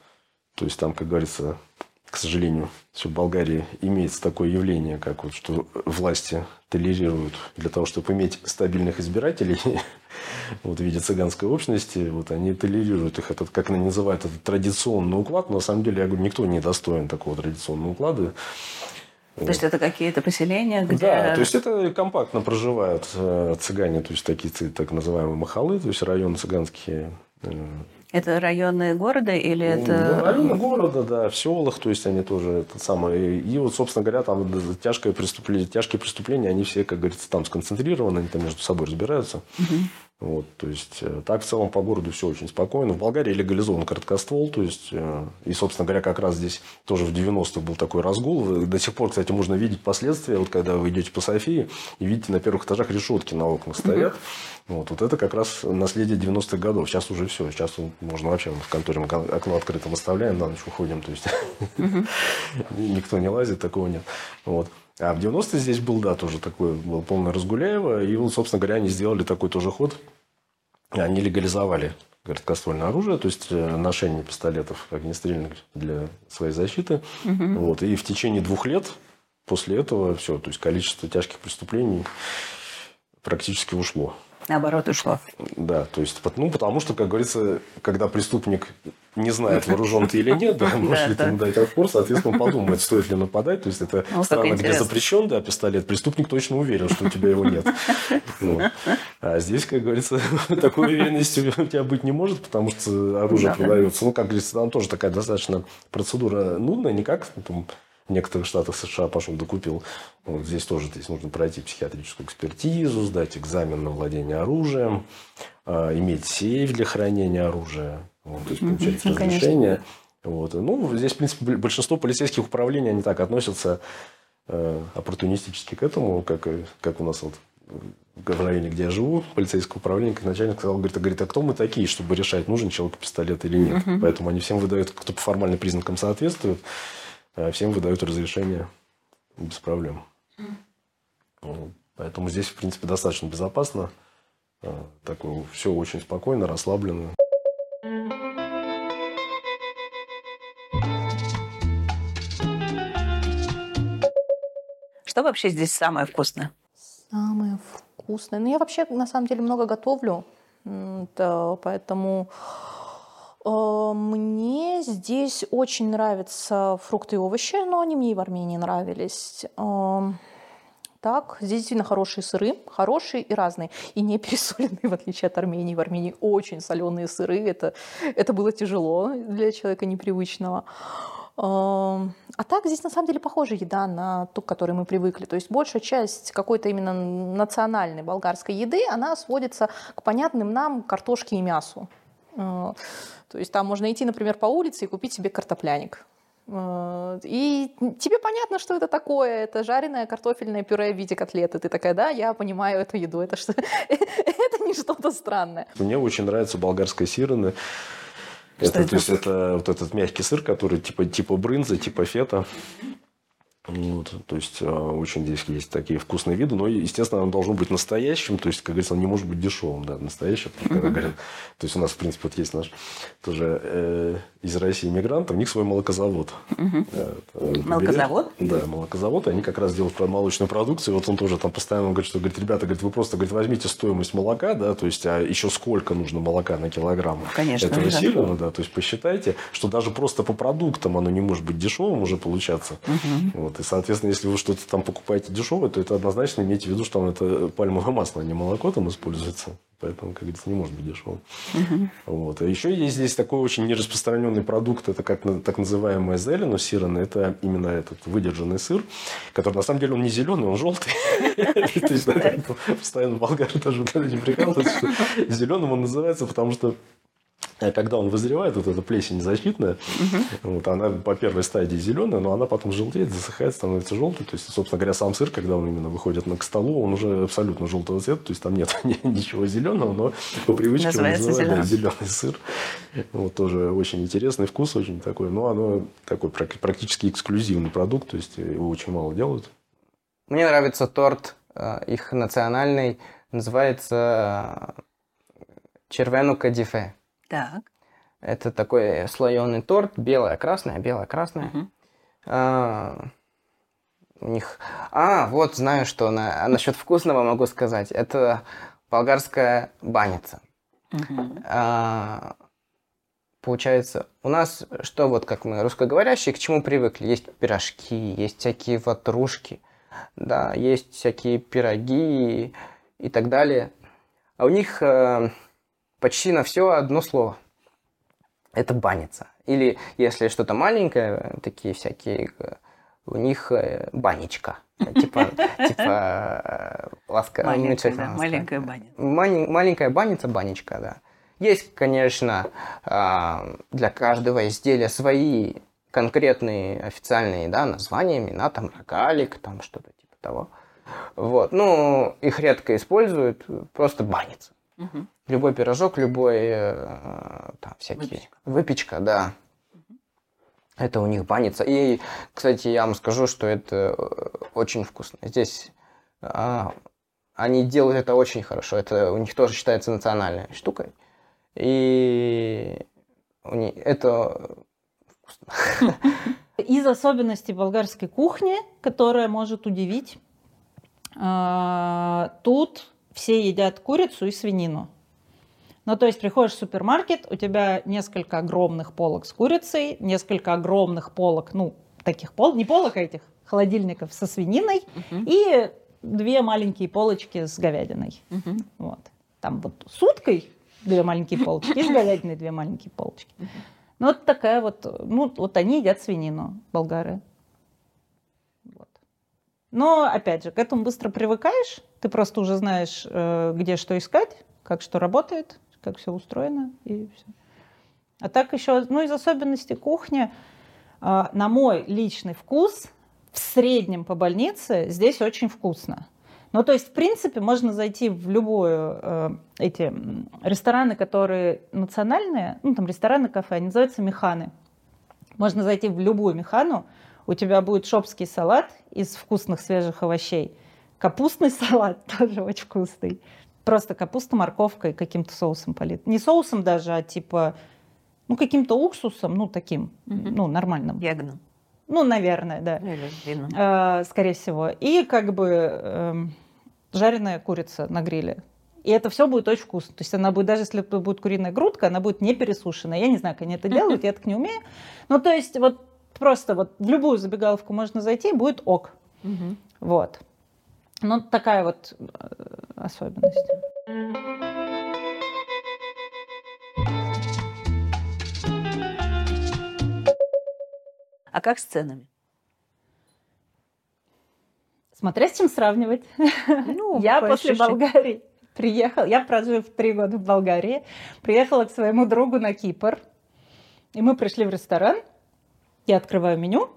Speaker 1: То есть там, как говорится, к сожалению, все в Болгарии имеется такое явление, как вот, что власти толерируют для того, чтобы иметь стабильных избирателей вот, в виде цыганской общности, вот они толерируют их, этот, как они называют, этот традиционный уклад. Но на самом деле, я говорю, никто не достоин такого традиционного уклада.
Speaker 6: То есть это какие-то поселения, где...
Speaker 1: Да, то есть это компактно проживают э, цыгане, то есть такие так называемые махалы, то есть районы цыганские. э,
Speaker 6: Это районы города или
Speaker 1: Ну,
Speaker 6: это...
Speaker 1: районы города, да, в селах, то есть они тоже это самое. И вот, собственно говоря, там тяжкое преступление, тяжкие преступления, они все, как говорится, там сконцентрированы, они там между собой разбираются. Вот, то есть, э, так в целом по городу все очень спокойно. В Болгарии легализован короткоствол, то есть, э, и, собственно говоря, как раз здесь тоже в 90-х был такой разгул. До сих пор, кстати, можно видеть последствия, вот когда вы идете по Софии и видите на первых этажах решетки на окнах стоят. Вот, вот это как раз наследие 90-х годов. Сейчас уже все. Сейчас можно вообще в конторе мы окно открытым оставляем, на ночь уходим. То есть никто не лазит, такого нет. Вот. А в 90-е здесь был, да, тоже такой, был полный Разгуляева. И, собственно говоря, они сделали такой тоже ход. Они легализовали короткоствольное оружие, то есть э, ношение пистолетов огнестрельных для своей защиты. Вот. И в течение двух лет после этого все, то есть количество тяжких преступлений практически ушло.
Speaker 6: Наоборот, ушло.
Speaker 1: Да, то есть, ну, потому что, как говорится, когда преступник не знает, вооружен ты или нет, да, можешь ли ты ему дать отпор, соответственно, подумает, стоит ли нападать. То есть, это
Speaker 6: Ну,
Speaker 1: страна, где запрещен, да, пистолет, преступник точно уверен, что у тебя его нет. А здесь, как говорится, такой уверенности у тебя быть не может, потому что оружие
Speaker 6: Да, да.
Speaker 1: продается. Ну, как говорится, там тоже такая достаточно процедура нудная, не как там, в некоторых штатах США пошел докупил. Вот здесь тоже здесь нужно пройти психиатрическую экспертизу, сдать экзамен на владение оружием, а, иметь сейф для хранения оружия, вот, то есть получать
Speaker 6: ну, конечно.
Speaker 1: разрешение. Вот. Ну, здесь, в принципе, большинство полицейских управлений, они так относятся э, оппортунистически к этому, как, как у нас вот в районе, где я живу, полицейское управление, как начальник сказал, говорит, а, говорит, а кто мы такие, чтобы решать, нужен человеку пистолет или нет. Поэтому они всем выдают, кто по формальным признакам соответствует, а всем выдают разрешение без проблем. Вот. Поэтому здесь, в принципе, достаточно безопасно. А, Такое все очень спокойно, расслабленно.
Speaker 6: Что вообще здесь самое вкусное?
Speaker 8: Самое вкусное. Ну, я вообще, на самом деле, много готовлю. Да, поэтому э, мне здесь очень нравятся фрукты и овощи, но они мне и в Армении нравились. Эм, Так, здесь действительно хорошие сыры, хорошие и разные, и не пересоленные, в отличие от Армении. В Армении очень соленые сыры, это, это было тяжело для человека непривычного. А так здесь на самом деле похожая еда на ту, к которой мы привыкли. То есть большая часть какой-то именно национальной болгарской еды, она сводится к понятным нам картошке и мясу. Э, То есть там можно идти, например, по улице и купить себе картопляник. Э, И тебе понятно, что это такое. Это жареное картофельное пюре в виде котлеты. Ты такая, да, я понимаю эту еду. Это, что... это не что-то странное.
Speaker 1: Мне очень нравится болгарская сирена. Это,
Speaker 6: это?
Speaker 1: то есть это вот этот мягкий сыр, который типа, типа брынза, типа фета. Вот, то есть э, очень здесь есть такие вкусные виды, но, естественно, оно должно быть настоящим, то есть, как говорится, оно не может быть дешевым, да, говорят, то есть у нас, в принципе, вот есть наш тоже э, из России иммигрант, у них свой молокозавод. Э, это
Speaker 6: Молокозавод?
Speaker 1: Да, молокозавод, и они как раз делают молочную продукцию, вот он тоже там постоянно говорит, что, говорит, ребята, говорит, вы просто, говорит, возьмите стоимость молока, да, то есть, а еще сколько нужно молока на килограмм
Speaker 6: Конечно,
Speaker 1: этого
Speaker 6: да.
Speaker 1: сильного, да, то есть посчитайте, что даже просто по продуктам оно не может быть дешевым уже получаться. Вот, и, соответственно, если вы что-то там покупаете дешевое, то это однозначно имейте в виду, что там это пальмовое масло, а не молоко там используется. Поэтому, как говорится, не может быть дешевым. Вот. А еще есть здесь такой очень нераспространенный продукт, это как так называемая зелено сирена, это именно этот выдержанный сыр, который на самом деле он не зеленый, он желтый. То есть, постоянно болгары вот этим прикалываются, что зеленым он называется, потому что э, когда он вызревает, вот эта плесень защитная, вот, она по первой стадии зеленая, но она потом желтеет, засыхает, становится желтой. То есть, собственно говоря, сам сыр, когда он именно выходит на, к столу, он уже абсолютно желтого цвета, то есть там нет ни- ничего зеленого, но по привычке он
Speaker 6: Называется
Speaker 1: называют да,
Speaker 6: зелёный.
Speaker 1: зеленый сыр. Вот тоже очень интересный вкус, очень такой, но оно такой прак- практически эксклюзивный продукт, то есть его очень мало делают.
Speaker 4: Мне нравится торт, э, их национальный, называется э, червену кадифе.
Speaker 6: Так.
Speaker 4: Это такой слоеный торт, белое, красное, белое, красное.
Speaker 6: Мгм.
Speaker 4: А, у них... А, вот знаю, что на... а насчет вкусного могу сказать. Это болгарская баница. А, получается, у нас, что вот как мы русскоговорящие, к чему привыкли? Есть пирожки, есть всякие ватрушки, да, есть всякие пироги и, и так далее. А у них э, почти на все одно слово. это баница. Или если что-то маленькое, такие всякие, э, у них э, банечка. Типа, типа ласка,
Speaker 6: Маленькая,
Speaker 4: уменьшительно
Speaker 6: да,
Speaker 4: ласка.
Speaker 6: маленькая баня.
Speaker 4: Маленькая баница, банечка, да. Есть, конечно, а, для каждого изделия свои конкретные официальные да, названия, имена, там рогалик, там что-то типа того. Вот. Ну, их редко используют, просто баница.
Speaker 6: Мгм.
Speaker 4: Любой пирожок, любой э, там всякие
Speaker 6: Выпечка.
Speaker 4: выпечка, да. Это у них баница. И, кстати, я вам скажу, что это э, очень вкусно. Здесь а, они делают это очень хорошо. Это у них тоже считается национальной штукой. И у них это вкусно.
Speaker 2: Из особенностей болгарской кухни, которая может удивить, а, тут все едят курицу и свинину. Ну, то есть приходишь в супермаркет, у тебя несколько огромных полок с курицей, несколько огромных полок, ну, таких пол, не полок, а этих холодильников со свининой
Speaker 6: Мгм.
Speaker 2: и две маленькие полочки с говядиной.
Speaker 6: Мгм.
Speaker 2: Вот. Там вот с уткой две маленькие полочки, и с говядиной две маленькие полочки. Ну, вот такая вот, ну, вот они едят свинину, болгары. Вот. Но, опять же, к этому быстро привыкаешь, ты просто уже знаешь, э, где что искать, как что работает, как все устроено, и все. А так еще, ну, из особенностей кухни, а, на мой личный вкус, в среднем по больнице здесь очень вкусно. Ну, то есть, в принципе, можно зайти в любую э, эти рестораны, которые национальные, ну, там рестораны, кафе, они называются механы. Можно зайти в любую механу, у тебя будет шопский салат из вкусных свежих овощей, капустный салат тоже очень вкусный, просто капуста, морковка и каким-то соусом полит. Не соусом даже, а типа, ну, каким-то уксусом, ну, таким,
Speaker 6: Мгм.
Speaker 2: ну, нормальным.
Speaker 6: Ягодным.
Speaker 2: Ну, наверное, да.
Speaker 6: Или винным.
Speaker 2: Э, скорее всего. И как бы эм, жареная курица на гриле. И это все будет очень вкусно. То есть она будет, даже если будет куриная грудка, она будет не пересушенная. Я не знаю, как они это делают, я так не умею. Ну, то есть вот просто вот в любую забегаловку можно зайти, будет ок.
Speaker 6: Мгм.
Speaker 2: Вот. Ну, такая вот э, особенность.
Speaker 6: А как с ценами?
Speaker 2: Смотря с чем сравнивать.
Speaker 6: Ну,
Speaker 2: я
Speaker 6: по
Speaker 2: после
Speaker 6: ощущениям.
Speaker 2: Болгарии приехала, я прожив три года в Болгарии, приехала к своему другу на Кипр, и мы пришли в ресторан, я открываю меню,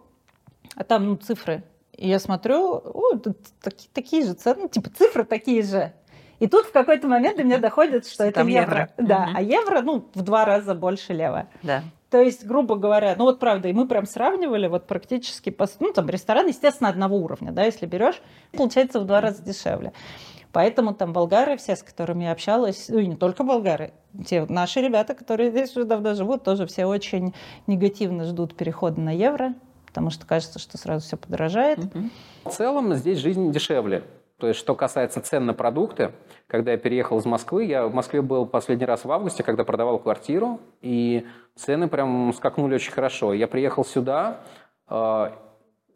Speaker 2: а там ну, цифры, и я смотрю, о, тут таки- такие же цены, типа цифры такие же. И тут в какой-то момент до меня доходит, что это
Speaker 6: Там
Speaker 2: евро.
Speaker 6: евро.
Speaker 2: Да,
Speaker 6: Мгм.
Speaker 2: а евро, ну, в два раза больше лева.
Speaker 6: Да.
Speaker 2: То есть, грубо говоря, ну вот правда, и мы прям сравнивали вот практически, по, ну там ресторан, естественно, одного уровня, да, если берешь, получается в два раза дешевле. Поэтому там болгары, все, с которыми я общалась, ну и не только болгары, те наши ребята, которые здесь уже давно живут, тоже все очень негативно ждут перехода на евро, потому что кажется, что сразу все подорожает.
Speaker 5: В целом здесь жизнь дешевле. То есть, что касается цен на продукты, когда я переехал из Москвы, я в Москве был последний раз в августе, когда продавал квартиру, и цены прям скакнули очень хорошо. Я приехал сюда, э,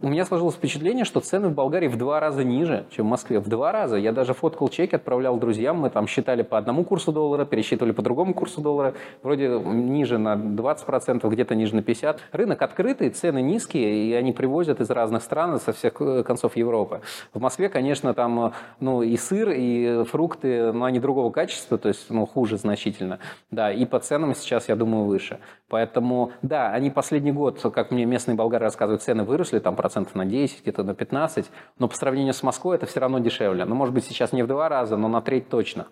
Speaker 5: у меня сложилось впечатление, что цены в Болгарии в два раза ниже, чем в Москве. В два раза. Я даже фоткал чеки, отправлял друзьям. Мы там считали по одному курсу доллара, пересчитывали по другому курсу доллара. Вроде ниже на 20%, где-то ниже на 50%. Рынок открытый, цены низкие, и они привозят из разных стран, со всех э, концов Европы. В Москве, конечно, там э, ну, и сыр, и фрукты, но они другого качества, то есть ну, хуже значительно. Да, и по ценам сейчас, я думаю, выше. Поэтому, да, они последний год, как мне местные болгары рассказывают, цены выросли там процентов на 10, где-то на 15, но по сравнению с Москвой это все равно дешевле. Ну, может быть, сейчас не в два раза, но на треть точно.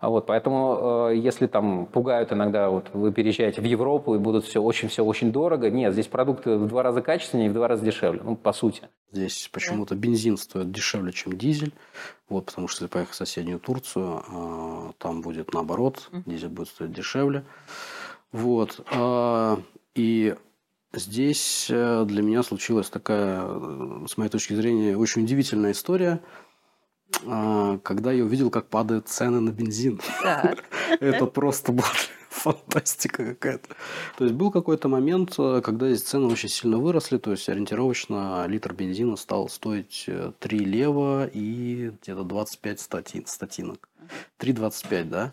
Speaker 5: А Вот, поэтому, э, если там пугают иногда, вот вы переезжаете в Европу и будут все очень, все очень дорого, нет, здесь продукты в два раза качественнее и в два раза дешевле, ну, по сути.
Speaker 3: Здесь почему-то бензин стоит дешевле, чем дизель. Вот, потому что если поехать в соседнюю Турцию, а, там будет наоборот, дизель будет стоить дешевле. Вот. а, И здесь э, для меня случилась такая, э, с моей точки зрения, очень удивительная история, а, когда я увидел, как падают цены на бензин. Это просто была фантастика какая-то. То есть был какой-то момент, э, когда здесь цены очень сильно выросли, то есть ориентировочно литр бензина стал стоить э, 3 лева и где-то 25 статин, статинок. 3,25, да?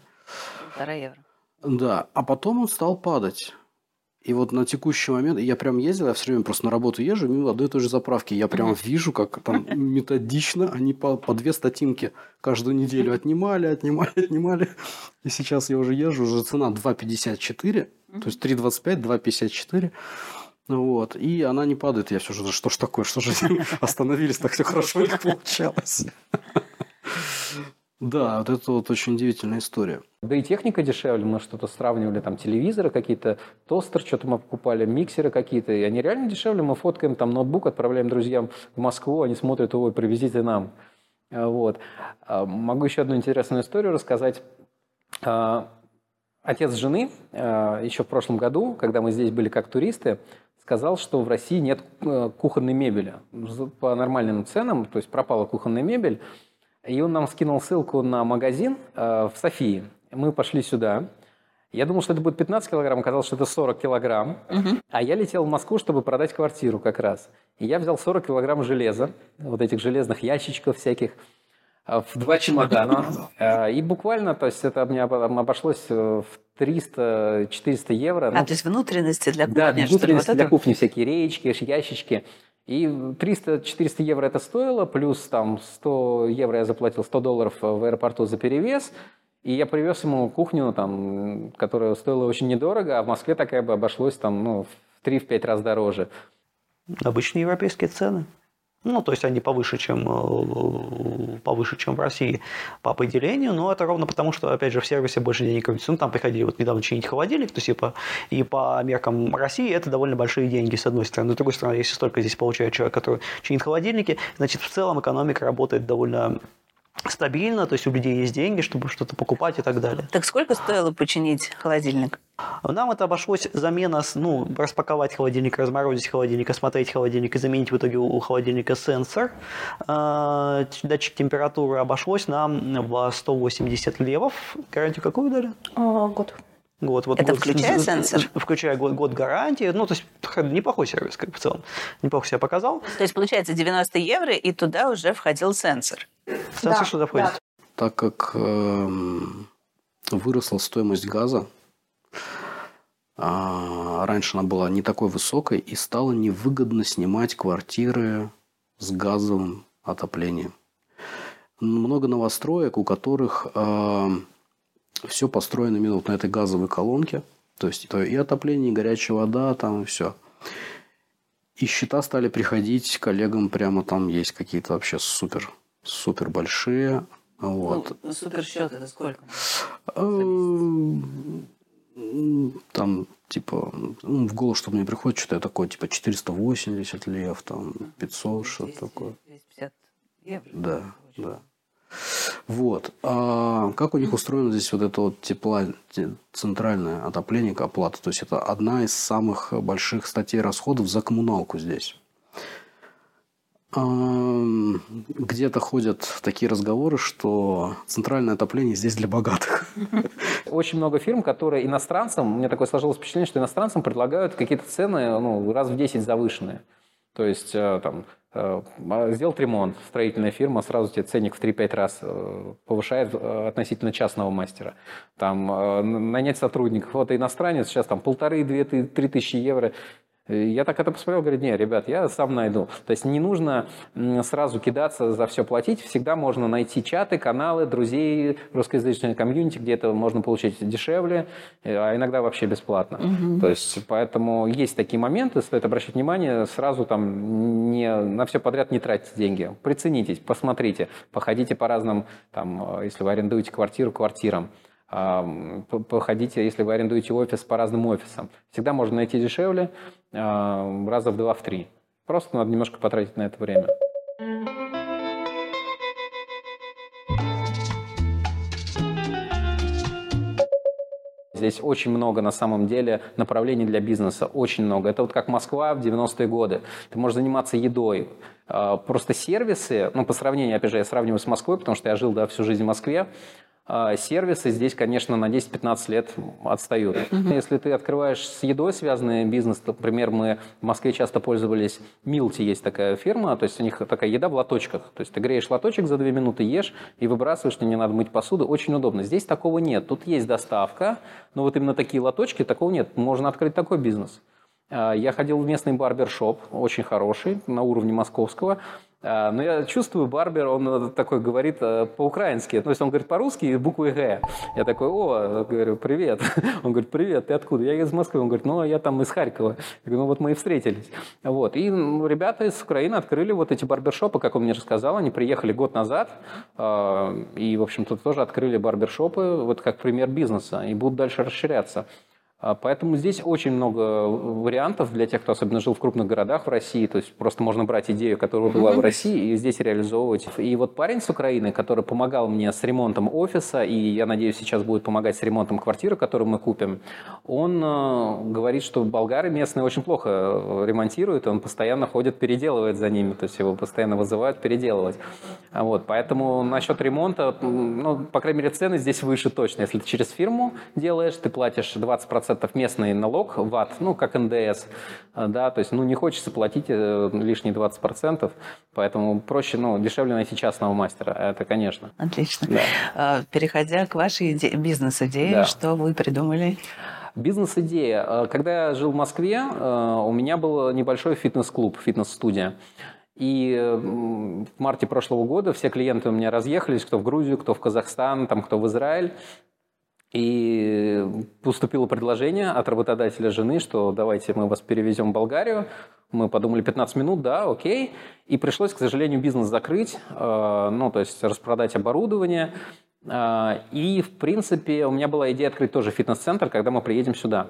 Speaker 6: Полтора евро.
Speaker 3: Да, а потом он стал падать. И вот на текущий момент, я прям ездил, я все время просто на работу езжу, мимо одной и той же заправки. Я прям вижу, как там методично они по, по две статинки каждую неделю отнимали, отнимали, отнимали. И сейчас я уже езжу, уже цена 2,54, то есть 3,25, 2,54. Вот. И она не падает. Я все же, что ж такое, что же остановились, так все хорошо у них получалось. Да, вот это вот очень удивительная история.
Speaker 5: Да и техника дешевле, мы что-то сравнивали, там телевизоры какие-то, тостер что-то мы покупали, миксеры какие-то, и они реально дешевле, мы фоткаем там ноутбук, отправляем друзьям в Москву, они смотрят, ой, привезите нам. А, Вот. А, Могу еще одну интересную историю рассказать. А, Отец жены еще в прошлом году, когда мы здесь были как туристы, сказал, что в России нет э, кухонной мебели. По нормальным ценам, то есть пропала кухонная мебель, и он нам скинул ссылку на магазин э, в Софии. Мы пошли сюда. Я думал, что это будет 15 килограмм, оказалось, что это 40 килограмм. А я летел в Москву, чтобы продать квартиру как раз. И я взял 40 килограмм железа, вот этих железных ящичков всяких, э, в два чемодана. Э, И буквально, то есть это мне обо- обошлось э, в 300-400 евро.
Speaker 6: А,
Speaker 5: Ну,
Speaker 6: то есть внутренности для кухни,
Speaker 5: да, внутренности
Speaker 6: Вот
Speaker 5: для
Speaker 6: это?
Speaker 5: кухни, всякие речки, ящички. И 300-400 евро это стоило, плюс там 100 евро я заплатил, 100 долларов в аэропорту за перевес. И я привез ему кухню, там, которая стоила очень недорого, а в Москве такая бы обошлось там, ну, в 3-5 раз дороже.
Speaker 7: Обычные европейские цены. Ну, то есть они повыше, чем, э, повыше, чем в России по определению, но это ровно потому, что, опять же, в сервисе больше денег крутится. Ну, там приходили вот недавно чинить холодильник, то есть, типа, и по меркам России это довольно большие деньги, с одной стороны. Но, с другой стороны, если столько здесь получает человек, который чинит холодильники, значит, в целом экономика работает довольно стабильно, то есть у людей есть деньги, чтобы что-то покупать и так далее.
Speaker 6: Так сколько стоило починить холодильник?
Speaker 7: Нам это обошлось замена, ну, распаковать холодильник, разморозить холодильник, осмотреть холодильник и заменить в итоге у холодильника сенсор. Э, Датчик температуры обошлось нам в 180 левов. Гарантию какую дали?
Speaker 8: А, год.
Speaker 7: Год, вот,
Speaker 6: Это
Speaker 7: год-
Speaker 6: включая сенсор?
Speaker 7: Включая год, год гарантии. Ну, то есть неплохой сервис, как бы в целом. Неплохо себя показал.
Speaker 6: То есть, получается, 90 евро, и туда уже входил сенсор.
Speaker 7: Сенсор
Speaker 8: Да,
Speaker 7: сюда входит.
Speaker 3: Так как эм, выросла стоимость газа, а, раньше она была не такой высокой, и стало невыгодно снимать квартиры с газовым отоплением. Много новостроек, у которых все построено именно вот на этой газовой колонке. То есть это и отопление, и горячая вода, там и все. И счета стали приходить коллегам прямо там есть какие-то вообще супер, супер большие. Вот.
Speaker 6: Ну, суперсчет это сколько?
Speaker 3: Эм, Там, типа, ну, в голову, что мне приходит, что-то такое, типа, 480 лев, там, 500, что-то такое.
Speaker 6: 250 евро.
Speaker 3: Да, да. Вот. А как у них устроено здесь вот это вот тепла, те- центральное отопление, оплата? То есть, это одна из самых больших статей расходов за коммуналку здесь. Где-то ходят такие разговоры, что центральное отопление здесь для богатых.
Speaker 5: Очень много фирм, которые иностранцам, у меня такое сложилось впечатление, что иностранцам предлагают какие-то цены ну, раз в 10 завышенные. То есть э, там сделал ремонт, строительная фирма, сразу тебе ценник в 3-5 раз э, повышает э, относительно частного мастера. Там э, нанять сотрудников, вот иностранец сейчас там полторы-две, три тысячи евро. Я так это посмотрел, говорю, не, ребят, я сам найду. То есть не нужно сразу кидаться за все платить, всегда можно найти чаты, каналы, друзей, русскоязычное комьюнити, где это можно получить дешевле, э, а иногда вообще бесплатно. То есть поэтому есть такие моменты, стоит обращать внимание, сразу там не, на все подряд не тратьте деньги. Приценитесь, посмотрите, походите по разным, там, э, если вы арендуете квартиру, квартирам. Походите, если вы арендуете офис, по разным офисам. Всегда можно найти дешевле, раза в два, в три. Просто надо немножко потратить на это время. Здесь очень много на самом деле направлений для бизнеса, очень много. Это вот как Москва в 90-е годы. Ты можешь заниматься едой, Просто сервисы, ну, по сравнению, опять же, я сравниваю с Москвой, потому что я жил, да, всю жизнь в Москве, а, сервисы здесь, конечно, на 10-15 лет отстают. Если ты открываешь с едой связанный бизнес, то, например, мы в Москве часто пользовались, Милти есть такая фирма, то есть у них такая еда в лоточках. То есть ты греешь лоточек за 2 минуты, ешь и выбрасываешь, тебе не надо мыть посуду. Очень удобно. Здесь такого нет. Тут есть доставка, но вот именно такие лоточки, такого нет. Можно открыть такой бизнес. А, Я ходил в местный барбершоп, очень хороший, на уровне московского. А, Но я чувствую, барбер, он э, такой говорит э, по-украински. То есть он говорит по-русски и буквой «Г». Я такой, о, говорю, привет. Он говорит, привет, ты откуда? Я из Москвы. Он говорит, ну, я там из Харькова. Я говорю, ну, вот мы и встретились. Вот. И ребята из Украины открыли вот эти барбершопы, как он мне рассказал. Они приехали год назад э, и, в общем-то, тоже открыли барбершопы, вот как пример бизнеса, и будут дальше расширяться. А, Поэтому здесь очень много вариантов для тех, кто особенно жил в крупных городах в России. То есть просто можно брать идею, которая была в России, и здесь реализовывать. И вот парень с Украины, который помогал мне с ремонтом офиса, и я надеюсь, сейчас будет помогать с ремонтом квартиры, которую мы купим, он э, говорит, что болгары местные очень плохо э, ремонтируют, он постоянно ходит, переделывает за ними, то есть его постоянно вызывают переделывать. А Вот, поэтому насчет ремонта, ну, по крайней мере, цены здесь выше точно. Если ты через фирму делаешь, ты платишь 20% местный налог, ВАТ, ну, как НДС, да, то есть, ну, не хочется платить э, лишние 20%, поэтому проще, ну, дешевле найти частного мастера, это, конечно.
Speaker 6: Отлично.
Speaker 5: Да.
Speaker 6: А, Переходя к вашей иде- бизнес-идее,
Speaker 5: Да.
Speaker 6: что вы придумали?
Speaker 5: Бизнес-идея. Э, Когда я жил в Москве, э, у меня был небольшой фитнес-клуб, фитнес-студия. И в марте прошлого года все клиенты у меня разъехались, кто в Грузию, кто в Казахстан, там, кто в Израиль. И поступило предложение от работодателя жены, что давайте мы вас перевезем в Болгарию. Мы подумали 15 минут, да, окей. И пришлось, к сожалению, бизнес закрыть, э, ну, то есть распродать оборудование. Э, И, в принципе, у меня была идея открыть тоже фитнес-центр, когда мы приедем сюда.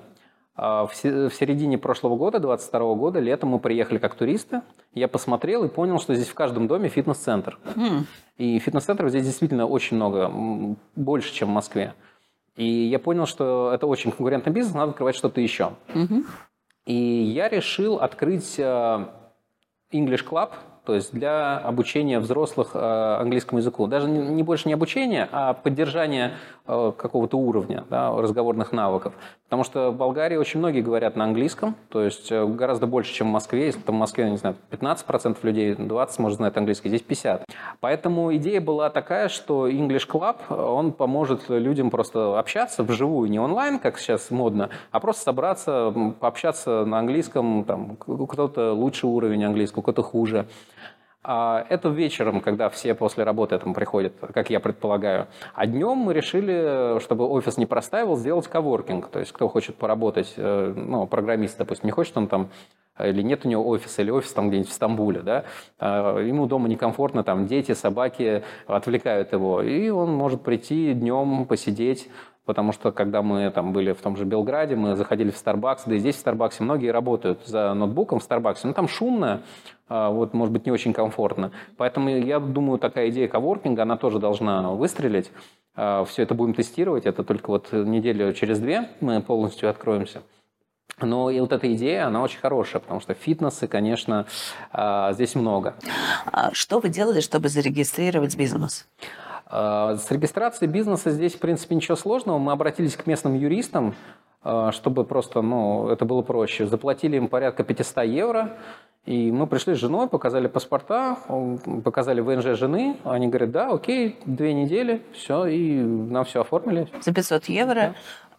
Speaker 5: В се- в середине прошлого года, 22 года, летом мы приехали как туристы. Я посмотрел и понял, что здесь в каждом доме фитнес-центр.
Speaker 6: М,
Speaker 5: И фитнес-центров здесь действительно очень много, больше, чем в Москве. И я понял, что это очень конкурентный бизнес, надо открывать что-то еще.
Speaker 6: мгм.
Speaker 5: И я решил открыть э, English Club, то есть для обучения взрослых э, английскому языку. Даже не, больше не обучение, а поддержание э, какого-то уровня да, разговорных навыков. Потому что в Болгарии очень многие говорят на английском, то есть э, гораздо больше, чем в Москве. Если там в Москве, не знаю, 15% людей, 20% может знать английский, здесь 50%. Поэтому идея была такая, что English Club, он поможет людям просто общаться вживую, не онлайн, как сейчас модно, а просто собраться, пообщаться на английском, там, кто-то лучший уровень английского, кто-то хуже. А Это вечером, когда все после работы там приходят, как я предполагаю. А днем мы решили, чтобы офис не простаивал, сделать коворкинг. То есть кто хочет поработать, э, ну, программист, допустим, не хочет он там э, или нет у него офиса, или офис там где-нибудь в Стамбуле, да, а ему дома некомфортно, там дети, собаки отвлекают его, и он может прийти днем посидеть, потому что когда мы там были в том же Белграде, мы заходили в Starbucks, да и здесь в Старбаксе многие работают за ноутбуком в Старбаксе, но там шумно, а, вот, может быть, не очень комфортно. Поэтому я думаю, такая идея коворкинга, она тоже должна выстрелить. Все это будем тестировать, это только вот неделю через две мы полностью откроемся. Но и вот эта идея, она очень хорошая, потому что фитнесы, конечно, а, здесь много.
Speaker 6: А Что вы делали, чтобы зарегистрировать бизнес?
Speaker 5: А, С регистрацией бизнеса здесь, в принципе, ничего сложного. Мы обратились к местным юристам, а, чтобы просто, ну, это было проще. Заплатили им порядка 500 евро, и мы пришли с женой, показали паспорта, показали ВНЖ жены. Они говорят, да, окей, две недели, все, и нам все оформили.
Speaker 6: За 500 евро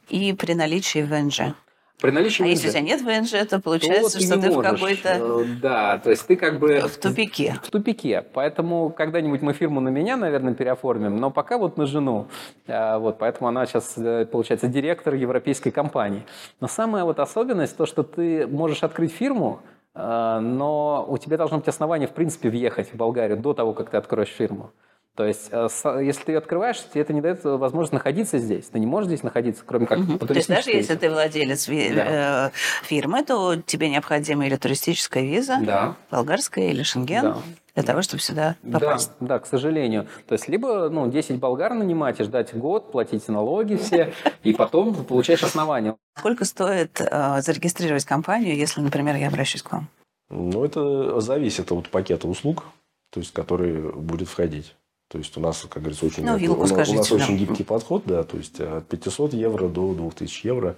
Speaker 6: и при наличии ВНЖ.
Speaker 5: При наличии
Speaker 6: А если у
Speaker 5: ВНЖ,
Speaker 6: тебя нет ВНЖ, то
Speaker 5: то
Speaker 6: получается,
Speaker 5: ты
Speaker 6: что ты в
Speaker 5: можешь.
Speaker 6: какой-то
Speaker 5: Э, Да, то есть ты как бы...
Speaker 6: в тупике.
Speaker 5: В тупике. Поэтому когда-нибудь мы фирму на меня, наверное, переоформим, но пока вот на жену. А, Вот, поэтому она сейчас, э, получается, директор европейской компании. Но самая вот особенность, то, что ты можешь открыть фирму, а, но у тебя должно быть основание, в принципе, въехать в Болгарию до того, как ты откроешь фирму. То есть, э, с- если ты ее открываешь, тебе это не дает возможность находиться здесь. Ты не можешь здесь находиться, кроме как
Speaker 6: Мгм.
Speaker 5: по
Speaker 6: То есть даже
Speaker 5: туристической
Speaker 6: если
Speaker 5: визе.
Speaker 6: ты владелец ви-
Speaker 5: Да.
Speaker 6: э, фирмы, то тебе необходима или туристическая виза,
Speaker 5: Да.
Speaker 6: болгарская или шенген,
Speaker 5: Да.
Speaker 6: для того, чтобы сюда попасть.
Speaker 5: Да, да, к сожалению. То есть либо ну, 10 болгар нанимать и ждать год, платить налоги все, и потом получаешь основание.
Speaker 6: Сколько стоит э, зарегистрировать компанию, если, например, я обращусь к вам?
Speaker 1: Ну, это зависит от пакета услуг, то есть, который будет входить. То есть у нас, как говорится, очень,
Speaker 6: Ну, вилку
Speaker 1: у, нас- у
Speaker 6: скажите
Speaker 1: нас
Speaker 6: нам.
Speaker 1: очень гибкий подход, да, то есть от 500 евро до 2000 евро,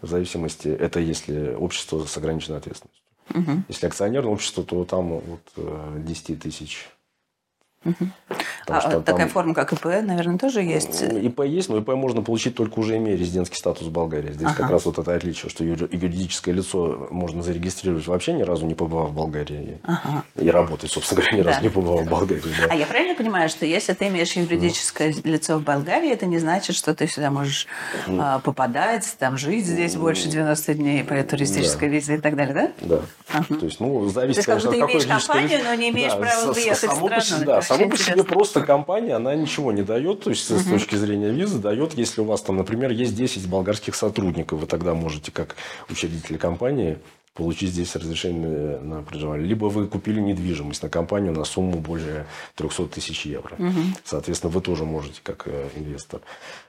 Speaker 1: в зависимости, это если общество с ограниченной ответственностью. Если акционерное общество, то там от э, 10 тысяч. Потому
Speaker 6: А,
Speaker 1: что
Speaker 6: такая
Speaker 1: там-
Speaker 6: форма, как ИП, наверное, тоже есть.
Speaker 1: Ну, ИП есть, но ИП можно получить только уже имея резидентский статус в Болгарии. Здесь как
Speaker 6: Ага.
Speaker 1: раз вот это отличие, что юри- юридическое лицо можно зарегистрировать вообще ни разу не побывав в Болгарии.
Speaker 6: Ага.
Speaker 1: И работать, собственно говоря, ни
Speaker 6: Да.
Speaker 1: разу не побывав в Болгарии. да.
Speaker 6: А я правильно понимаю, что если ты имеешь юридическое лицо в Болгарии, это не значит, что ты сюда можешь а, попадать, там жить здесь больше 90 дней по туристической визе и так далее, да?
Speaker 1: Да. То есть, ну, зависит,
Speaker 6: То есть, как
Speaker 1: конечно,
Speaker 6: будто
Speaker 1: от какой
Speaker 6: имеешь компанию,
Speaker 1: лицо.
Speaker 6: но не имеешь права
Speaker 1: со- со-
Speaker 6: выехать в страну.
Speaker 1: Да, само по себе просто компания, она ничего не дает. То есть, с точки зрения визы, дает, если у вас там, например, есть 10 болгарских сотрудников, вы тогда можете, как учредитель компании, получить здесь разрешение на проживание. Либо вы купили недвижимость на компанию на сумму более 300 тысяч евро. Соответственно, вы тоже можете, как э, инвестор,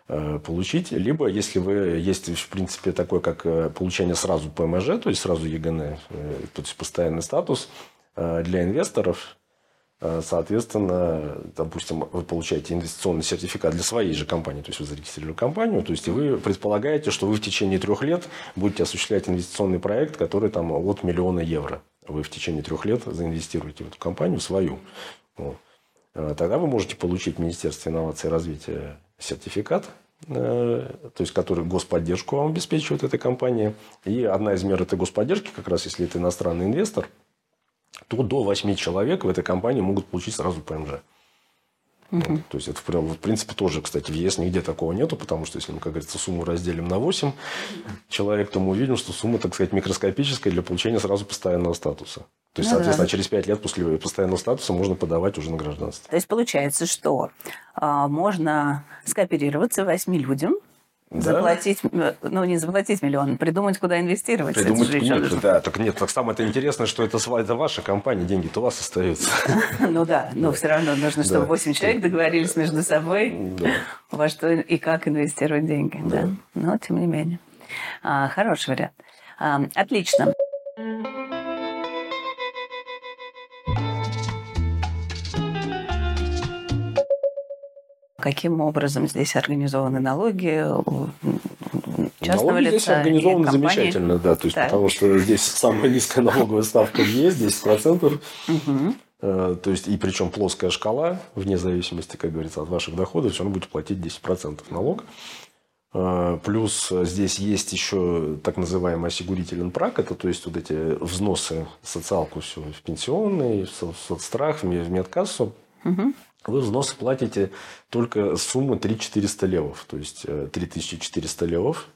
Speaker 1: э, получить. Либо, если вы есть, в принципе, такое, как э, получение сразу ПМЖ, то есть сразу ЕГН, то есть постоянный статус для инвесторов, Соответственно, допустим, вы получаете инвестиционный сертификат для своей же компании, то есть вы зарегистрировали компанию, то есть вы предполагаете, что вы в течение трех лет будете осуществлять инвестиционный проект, который там от миллиона евро. Вы в течение трех лет заинвестируете в эту компанию свою. Вот. Э, Тогда вы можете получить в Министерстве инноваций и развития сертификат, э, то есть который господдержку вам обеспечивает эта компания. И одна из мер этой господдержки, как раз если это иностранный инвестор, то до 8 человек в этой компании могут получить сразу ПМЖ. Вот. То есть, это, в при- в принципе, тоже, кстати, в ЕС нигде такого нету, потому что если мы, как говорится, сумму разделим на 8 человек, то мы увидим, что сумма, так сказать, микроскопическая для получения сразу постоянного статуса. То есть,
Speaker 6: Ну да.
Speaker 1: соответственно, через 5 лет после постоянного статуса можно подавать уже на гражданство.
Speaker 6: То есть получается, что а, можно скооперироваться восьми людям,
Speaker 1: Да.
Speaker 6: заплатить, э, ну не заплатить миллион, придумать, куда инвестировать. Это
Speaker 1: Придумать,
Speaker 6: еще
Speaker 1: нет,
Speaker 6: нужно.
Speaker 1: да, так нет, так самое-то интересное, что это, это ваша компания, деньги-то у вас остаются.
Speaker 6: Ну да, но все равно нужно, чтобы
Speaker 1: Да.
Speaker 6: 8 человек договорились между собой, во что и как инвестировать деньги. Но тем не менее. А, хороший вариант. А, отлично. Каким образом здесь организованы налоги частного
Speaker 1: Налоги здесь
Speaker 6: лица
Speaker 1: организованы
Speaker 6: компании?
Speaker 1: замечательно, да, то есть
Speaker 6: Так.
Speaker 1: потому что здесь самая низкая налоговая ставка в ЕС, 10%.
Speaker 6: Мгм.
Speaker 1: Э, То есть, и причем плоская шкала, вне зависимости, как говорится, от ваших доходов, все равно будете платить 10% налог. Э, Плюс здесь есть еще так называемый осигурителен прак, это то есть вот эти взносы социалку все, в пенсионный, в со- в соцстрах, в ме- в медкассу. Вы взносы платите только с суммы 3400 левов, то есть э, 3400 левов,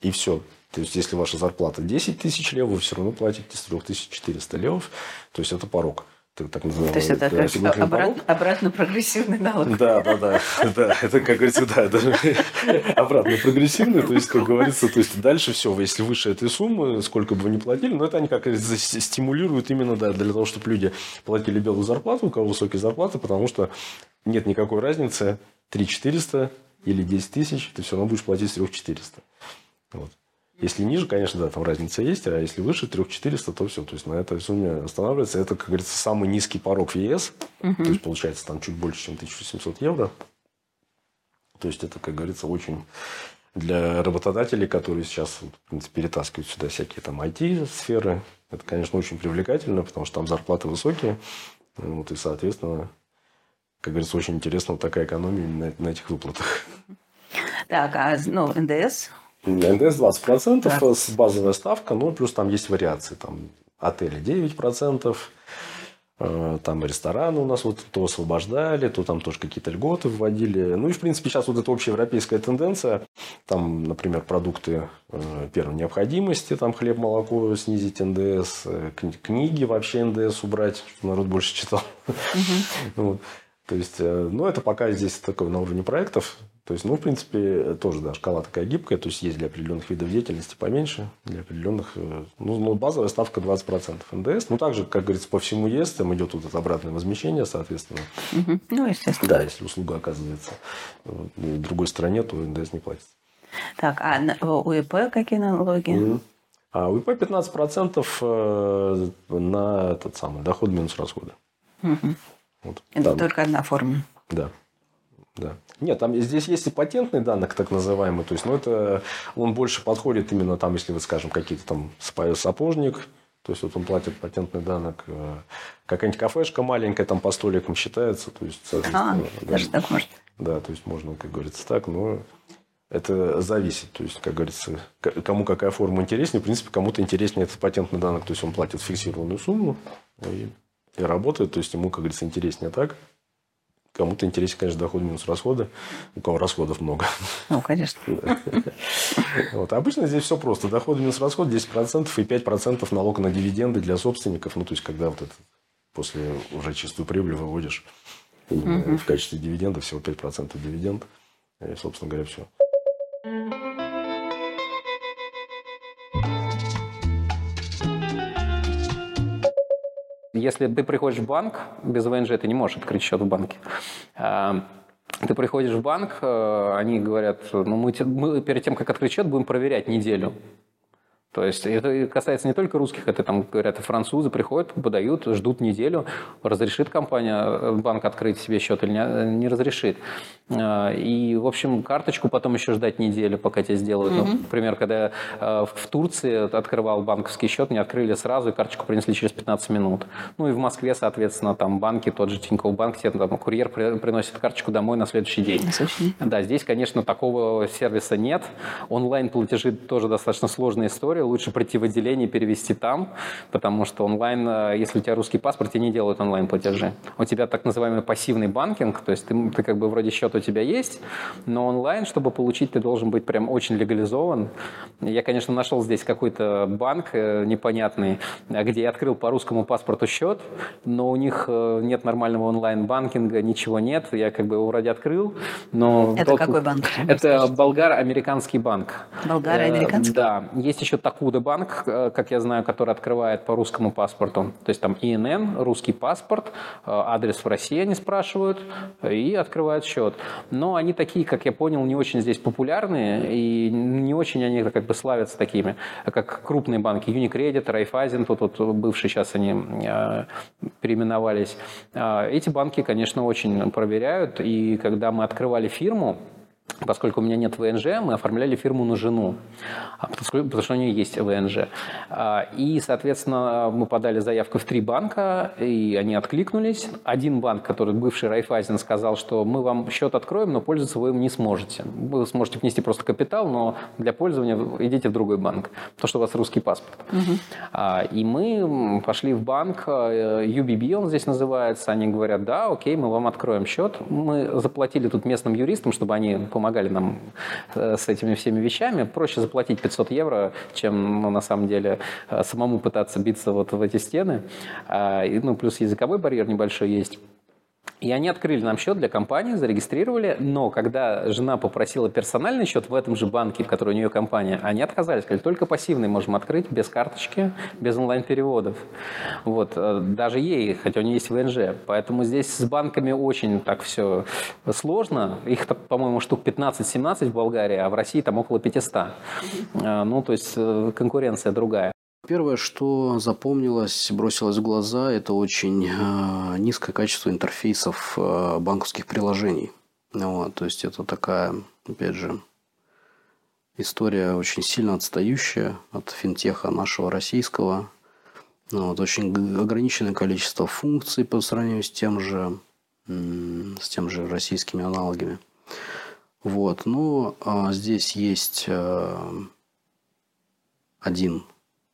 Speaker 1: и все. То есть, если ваша зарплата 10 тысяч левов, вы все равно платите с 3400 левов, то есть, это порог. Так, называемый,
Speaker 6: То есть это
Speaker 1: да,
Speaker 6: как
Speaker 1: осигурительный порог.
Speaker 6: обратно, обратно прогрессивный налог.
Speaker 1: Да, да, да, да. Это, как говорится, да, это обратно прогрессивный. То есть, как говорится, то есть дальше все, если выше этой суммы, сколько бы вы ни платили, но это они как стимулируют именно да, для того, чтобы люди платили белую зарплату, у кого высокие зарплаты, потому что нет никакой разницы 3 400 или 10 тысяч, ты все равно будешь платить с 3 400. Вот. Если ниже, конечно, да, там разница есть, а если выше 3400, то все, то есть на этой сумме останавливается. Это, как говорится, самый низкий порог в ЕС, то есть получается там чуть больше, чем 1700 евро. То есть это, как говорится, очень для работодателей, которые сейчас в принципе, перетаскивают сюда всякие там IT-сферы, это, конечно, очень привлекательно, потому что там зарплаты высокие, вот, и, соответственно, как говорится, очень интересна вот такая экономия на, на этих выплатах.
Speaker 6: Так, а ну, НДС?
Speaker 1: НДС 20% с базовая ставка, но плюс там есть вариации. Там отели 9%, э, там рестораны у нас вот то освобождали, то там тоже какие-то льготы вводили. Ну и, в принципе, сейчас вот эта общеевропейская тенденция, там, например, продукты э, первой необходимости, там хлеб, молоко снизить НДС, э, кни- книги вообще НДС убрать, чтобы народ больше читал. Вот. То есть, э, ну, это пока здесь такое на уровне проектов. То есть, ну, в принципе, тоже, да, шкала такая гибкая. То есть, есть для определенных видов деятельности поменьше, для определенных... э, Ну, ну, базовая ставка 20% ндс. Ну, также, как говорится, по всему ЕС там идет вот это обратное возмещение, соответственно.
Speaker 6: Мгм. Ну, естественно.
Speaker 1: Да, если услуга оказывается в другой стране, то НДС не платится.
Speaker 6: Так, а у ИП какие налоги?
Speaker 1: Мгм. А у ИП 15% э, на этот самый доход минус расходы.
Speaker 6: Мгм.
Speaker 1: Вот.
Speaker 6: Это
Speaker 1: Там,
Speaker 6: только одна форма.
Speaker 1: Да. Да. Нет, там здесь есть и патентный данных, так называемый. То есть, ну, это он больше подходит именно там, если вы, скажем, какие-то там сапожник, то есть, вот он платит патентный данных. э, Какая-нибудь кафешка маленькая, там по столикам считается. То есть,
Speaker 6: А,
Speaker 1: да.
Speaker 6: даже так может.
Speaker 1: Да, то есть можно, как говорится, так, но это зависит. То есть, как говорится, кому какая форма интереснее. В принципе, кому-то интереснее этот патентный данных. То есть, он платит фиксированную сумму и, и работает. То есть, ему, как говорится, интереснее так. Кому-то интереснее, конечно, доход минус расходы. У кого расходов много.
Speaker 6: Ну, конечно.
Speaker 1: Вот. Обычно здесь все просто. Доход минус расход 10% и 5% налог на дивиденды для собственников. Ну, то есть, когда вот это после уже чистую прибыль выводишь в качестве дивиденда, всего 5% дивиденд. И, собственно говоря, все.
Speaker 5: Если ты приходишь в банк, без ВНЖ ты не можешь открыть счет в банке. А, Ты приходишь в банк, э, они говорят, ну мы, мы перед тем, как открыть счет, будем проверять неделю. То есть это касается не только русских, это там, говорят, французы приходят, подают, ждут неделю, разрешит компания, э, банк открыть себе счет или не, не разрешит. А, И, в общем, карточку потом еще ждать неделю, пока тебе сделают. Ну, например, когда я э, в Турции открывал банковский счет, мне открыли сразу, и карточку принесли через 15 минут. Ну и в Москве, соответственно, там банки, тот же Тинькофф банк, тебе там курьер при- приносит карточку домой на следующий день.
Speaker 6: Слушай,
Speaker 5: Да, здесь, конечно, такого сервиса нет. Онлайн-платежи тоже достаточно сложная история. Лучше прийти в отделение и перевести там, потому что онлайн, э, если у тебя русский паспорт, тебе не делают онлайн-платежи. У тебя так называемый пассивный банкинг, то есть ты, ты как бы вроде счет у тебя есть, но онлайн, чтобы получить, ты должен быть прям очень легализован. Я, конечно, нашел здесь какой-то банк э, непонятный, где я открыл по русскому паспорту счет, но у них э, нет нормального онлайн-банкинга, ничего нет. Я как бы его вроде открыл, но...
Speaker 6: Это
Speaker 5: толку-
Speaker 6: какой банк?
Speaker 5: Это болгар-американский банк.
Speaker 6: Болгаро-американский?
Speaker 5: Э, Да. Есть еще Такуда банк, как я знаю, который открывает по русскому паспорту. То есть там ИНН, русский паспорт, адрес в России они спрашивают и открывают счет. Но они такие, как я понял, не очень здесь популярные и не очень они как бы славятся такими, как крупные банки. Unicredit, Райфайзен, тут вот бывшие сейчас они э, переименовались. Э, Эти банки, конечно, очень проверяют. И когда мы открывали фирму, Поскольку у меня нет ВНЖ, мы оформляли фирму на жену, а потому что у нее есть ВНЖ. А, И, соответственно, мы подали заявку в три банка, и они откликнулись. Один банк, который бывший Райфайзен, сказал, что мы вам счет откроем, но пользоваться вы им не сможете. Вы сможете внести просто капитал, но для пользования идите в другой банк, потому что у вас русский паспорт. А, И мы пошли в банк, э, UBB он здесь называется, они говорят, да, окей, мы вам откроем счет. Мы заплатили тут местным юристам, чтобы они помогали нам э, с этими всеми вещами. Проще заплатить 500 евро, чем ну, на самом деле э, самому пытаться биться вот в эти стены. А, Ну, плюс языковой барьер небольшой есть. И они открыли нам счет для компании, зарегистрировали, но когда жена попросила персональный счет в этом же банке, в котором у нее компания, они отказались, сказали, только пассивный можем открыть, без карточки, без онлайн-переводов. Вот, э, даже ей, хотя у нее есть ВНЖ. Поэтому здесь с банками очень так все сложно. Их, по-моему, штук 15-17 в Болгарии, а в России там около 500. Э, Ну, то есть э, конкуренция другая.
Speaker 3: Первое, что запомнилось, бросилось в глаза, это очень э, низкое качество интерфейсов э, банковских приложений. Вот, то есть это такая, опять же, история очень сильно отстающая от финтеха нашего российского. Вот, очень ограниченное количество функций по сравнению с тем же, с тем же российскими аналогами. Вот, но а, здесь есть э, один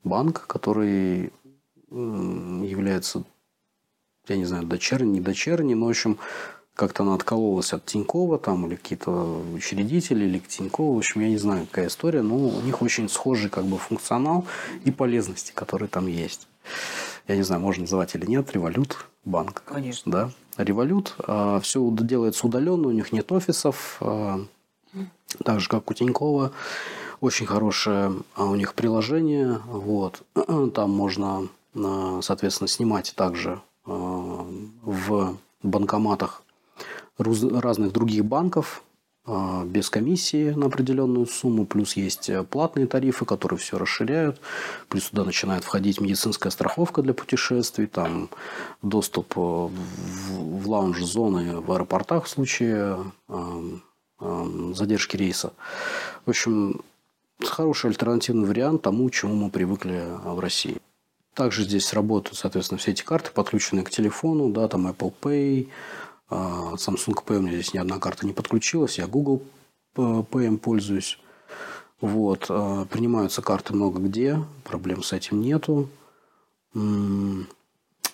Speaker 3: банк, который является, я не знаю, дочерний, не дочерний, но, в общем, как-то она откололась от Тинькова там, или какие-то учредители, или к Тинькову. В общем, я не знаю, какая история, но у них очень схожий как бы функционал и полезности, которые там есть. Я не знаю, можно называть или нет, Револют банк.
Speaker 6: Конечно.
Speaker 3: Да, Револют. все делается удаленно, у них нет офисов. а, так же, как у Тинькова. Очень хорошее а, у них приложение. Вот. Там можно, а, соответственно, снимать также а, в банкоматах разных других банков без комиссии на определенную сумму, плюс есть э, платные тарифы, которые все расширяют, плюс туда начинает входить медицинская страховка для путешествий, там доступ э, в, лаунж-зоны в аэропортах в случае задержки рейса. В общем, хороший альтернативный вариант тому, чему мы привыкли в России. Также здесь работают, соответственно, все эти карты, подключенные к телефону, да, там Apple Pay, а, Samsung Pay у меня здесь ни одна карта не подключилась, я Google Pay пользуюсь. Вот. А, принимаются карты много где, проблем с этим нету.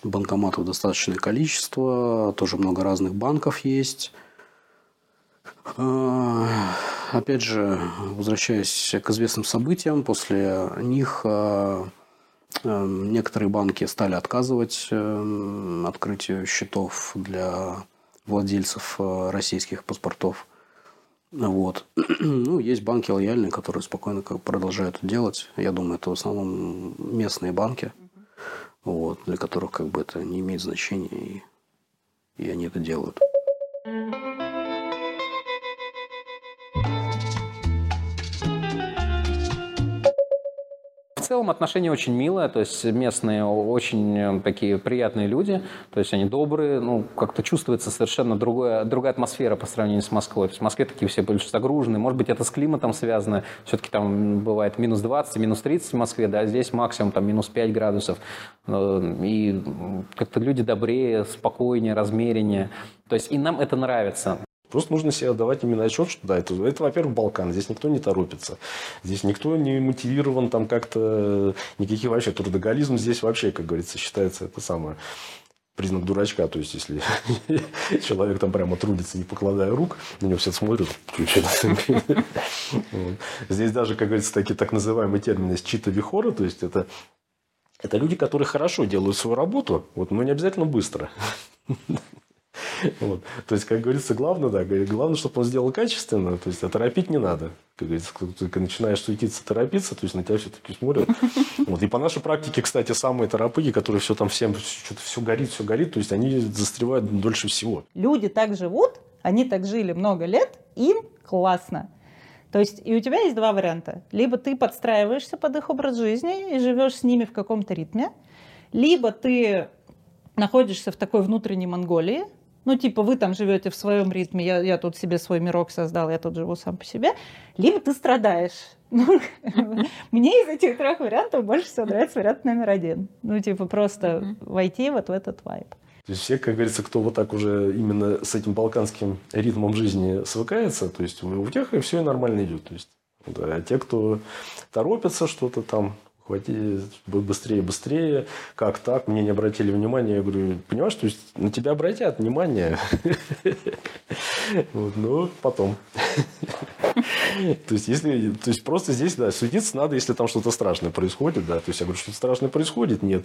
Speaker 3: Банкоматов достаточное количество, тоже много разных банков есть. А, опять же, возвращаясь к известным событиям, после них некоторые банки стали отказывать открытию счетов для владельцев э, российских паспортов. Вот. Ну, есть банки лояльные, которые спокойно продолжают это делать. Я думаю, это в основном местные банки, вот, для которых как бы это не имеет значения, и, и они это делают.
Speaker 5: Целом отношения очень милые, то есть местные очень э, такие приятные люди, то есть они добрые, ну, как-то чувствуется совершенно другая, другая атмосфера по сравнению с Москвой. То есть в Москве такие все больше загружены, может быть, это с климатом связано, все-таки там бывает минус 20, минус 30 в Москве, да, здесь максимум там минус 5 градусов, э, и как-то люди добрее, спокойнее, размереннее, то есть и нам это нравится.
Speaker 1: Просто нужно себе отдавать именно отчет, что да, это, это во-первых, Балкан, здесь никто не торопится. Здесь никто не мотивирован там как-то, никаких вообще, трудоголизм здесь вообще, как говорится, считается это самое признак дурачка. То есть, если человек там прямо трудится, не покладая рук, на него все смотрят. Здесь даже, как говорится, такие так называемые термины есть чита вихора, то есть это это люди, которые хорошо делают свою работу, вот, но не обязательно быстро. Вот. То есть, как говорится, главное, да, главное, чтобы он сделал качественно, то есть, а торопить не надо. Как говорится, ты начинаешь суетиться, торопиться, то есть, на тебя все-таки смотрят. Вот. И по нашей практике, кстати, самые торопыги, которые все там всем, что-то все горит, все горит, то есть, они застревают дольше всего.
Speaker 2: Люди так живут, они так жили много лет, им классно. То есть и у тебя есть два варианта. Либо ты подстраиваешься под их образ жизни и живешь с ними в каком-то ритме, либо ты находишься в такой внутренней Монголии, ну, типа, вы там живете в своем ритме, я, я тут себе свой мирок создал, я тут живу сам по себе. Либо ты страдаешь. Ну, мне из этих трех вариантов больше всего нравится вариант номер один. Ну, типа, просто войти вот в этот вайб.
Speaker 1: То есть все, как говорится, кто вот так уже именно с этим балканским ритмом жизни свыкается, то есть у тех и все нормально идет. То есть, да, а те, кто торопится что-то там, хвати, быстрее, быстрее, как так, мне не обратили внимания. Я говорю, понимаешь, то есть на тебя обратят внимание, вот, но потом. То есть, если, то есть, просто здесь, да, судиться надо, если там что-то страшное происходит, да. То есть, я говорю, что-то страшное происходит, нет.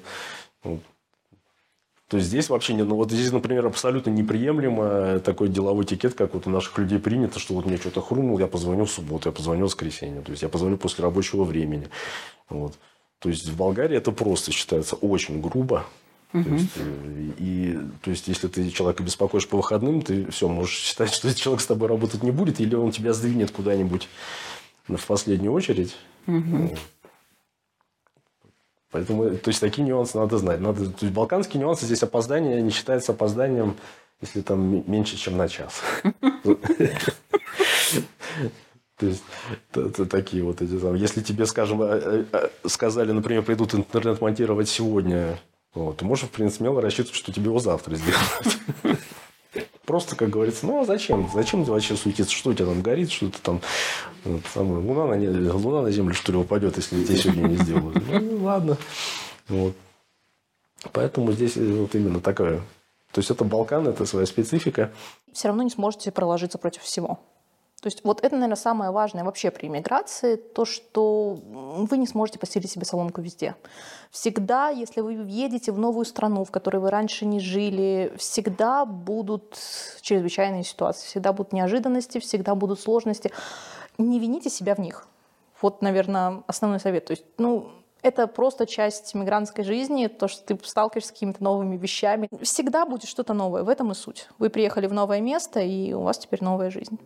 Speaker 1: То есть здесь вообще нет. Ну вот здесь, например, абсолютно неприемлемо такой деловой этикет, как вот у наших людей принято, что вот мне что-то хрумнул, я позвоню в субботу, я позвоню в воскресенье. То есть я позвоню после рабочего времени. Вот. То есть в Болгарии это просто считается очень грубо. Угу. То есть, э, и, то есть, если ты человека беспокоишь по выходным, ты все, можешь считать, что этот человек с тобой работать не будет, или он тебя сдвинет куда-нибудь в последнюю очередь. Угу. Поэтому, то есть, такие нюансы надо знать. Надо, то есть, балканские нюансы здесь опоздание не считается опозданием, если там меньше, чем на час. То есть, это такие вот эти самые. Если тебе, скажем, э, э, э, сказали, например, придут интернет монтировать сегодня, вот, ты можешь, в принципе, смело рассчитывать, что тебе его завтра сделают. Просто, как говорится, ну а зачем? Зачем вообще суетиться? Что у тебя там горит? Что то там... Вот, самое, луна, на, луна на землю, что ли, упадет, если тебе сегодня не сделают? Ну, ладно. Вот. Поэтому здесь вот именно такая. То есть, это Балкан, это своя специфика.
Speaker 8: Все равно не сможете проложиться против всего. То есть вот это, наверное, самое важное вообще при иммиграции, то, что вы не сможете постелить себе соломку везде. Всегда, если вы едете в новую страну, в которой вы раньше не жили, всегда будут чрезвычайные ситуации, всегда будут неожиданности, всегда будут сложности. Не вините себя в них. Вот, наверное, основной совет. То есть, ну, это просто часть мигрантской жизни, то, что ты сталкиваешься с какими-то новыми вещами. Всегда будет что-то новое, в этом и суть. Вы приехали в новое место, и у вас теперь новая жизнь.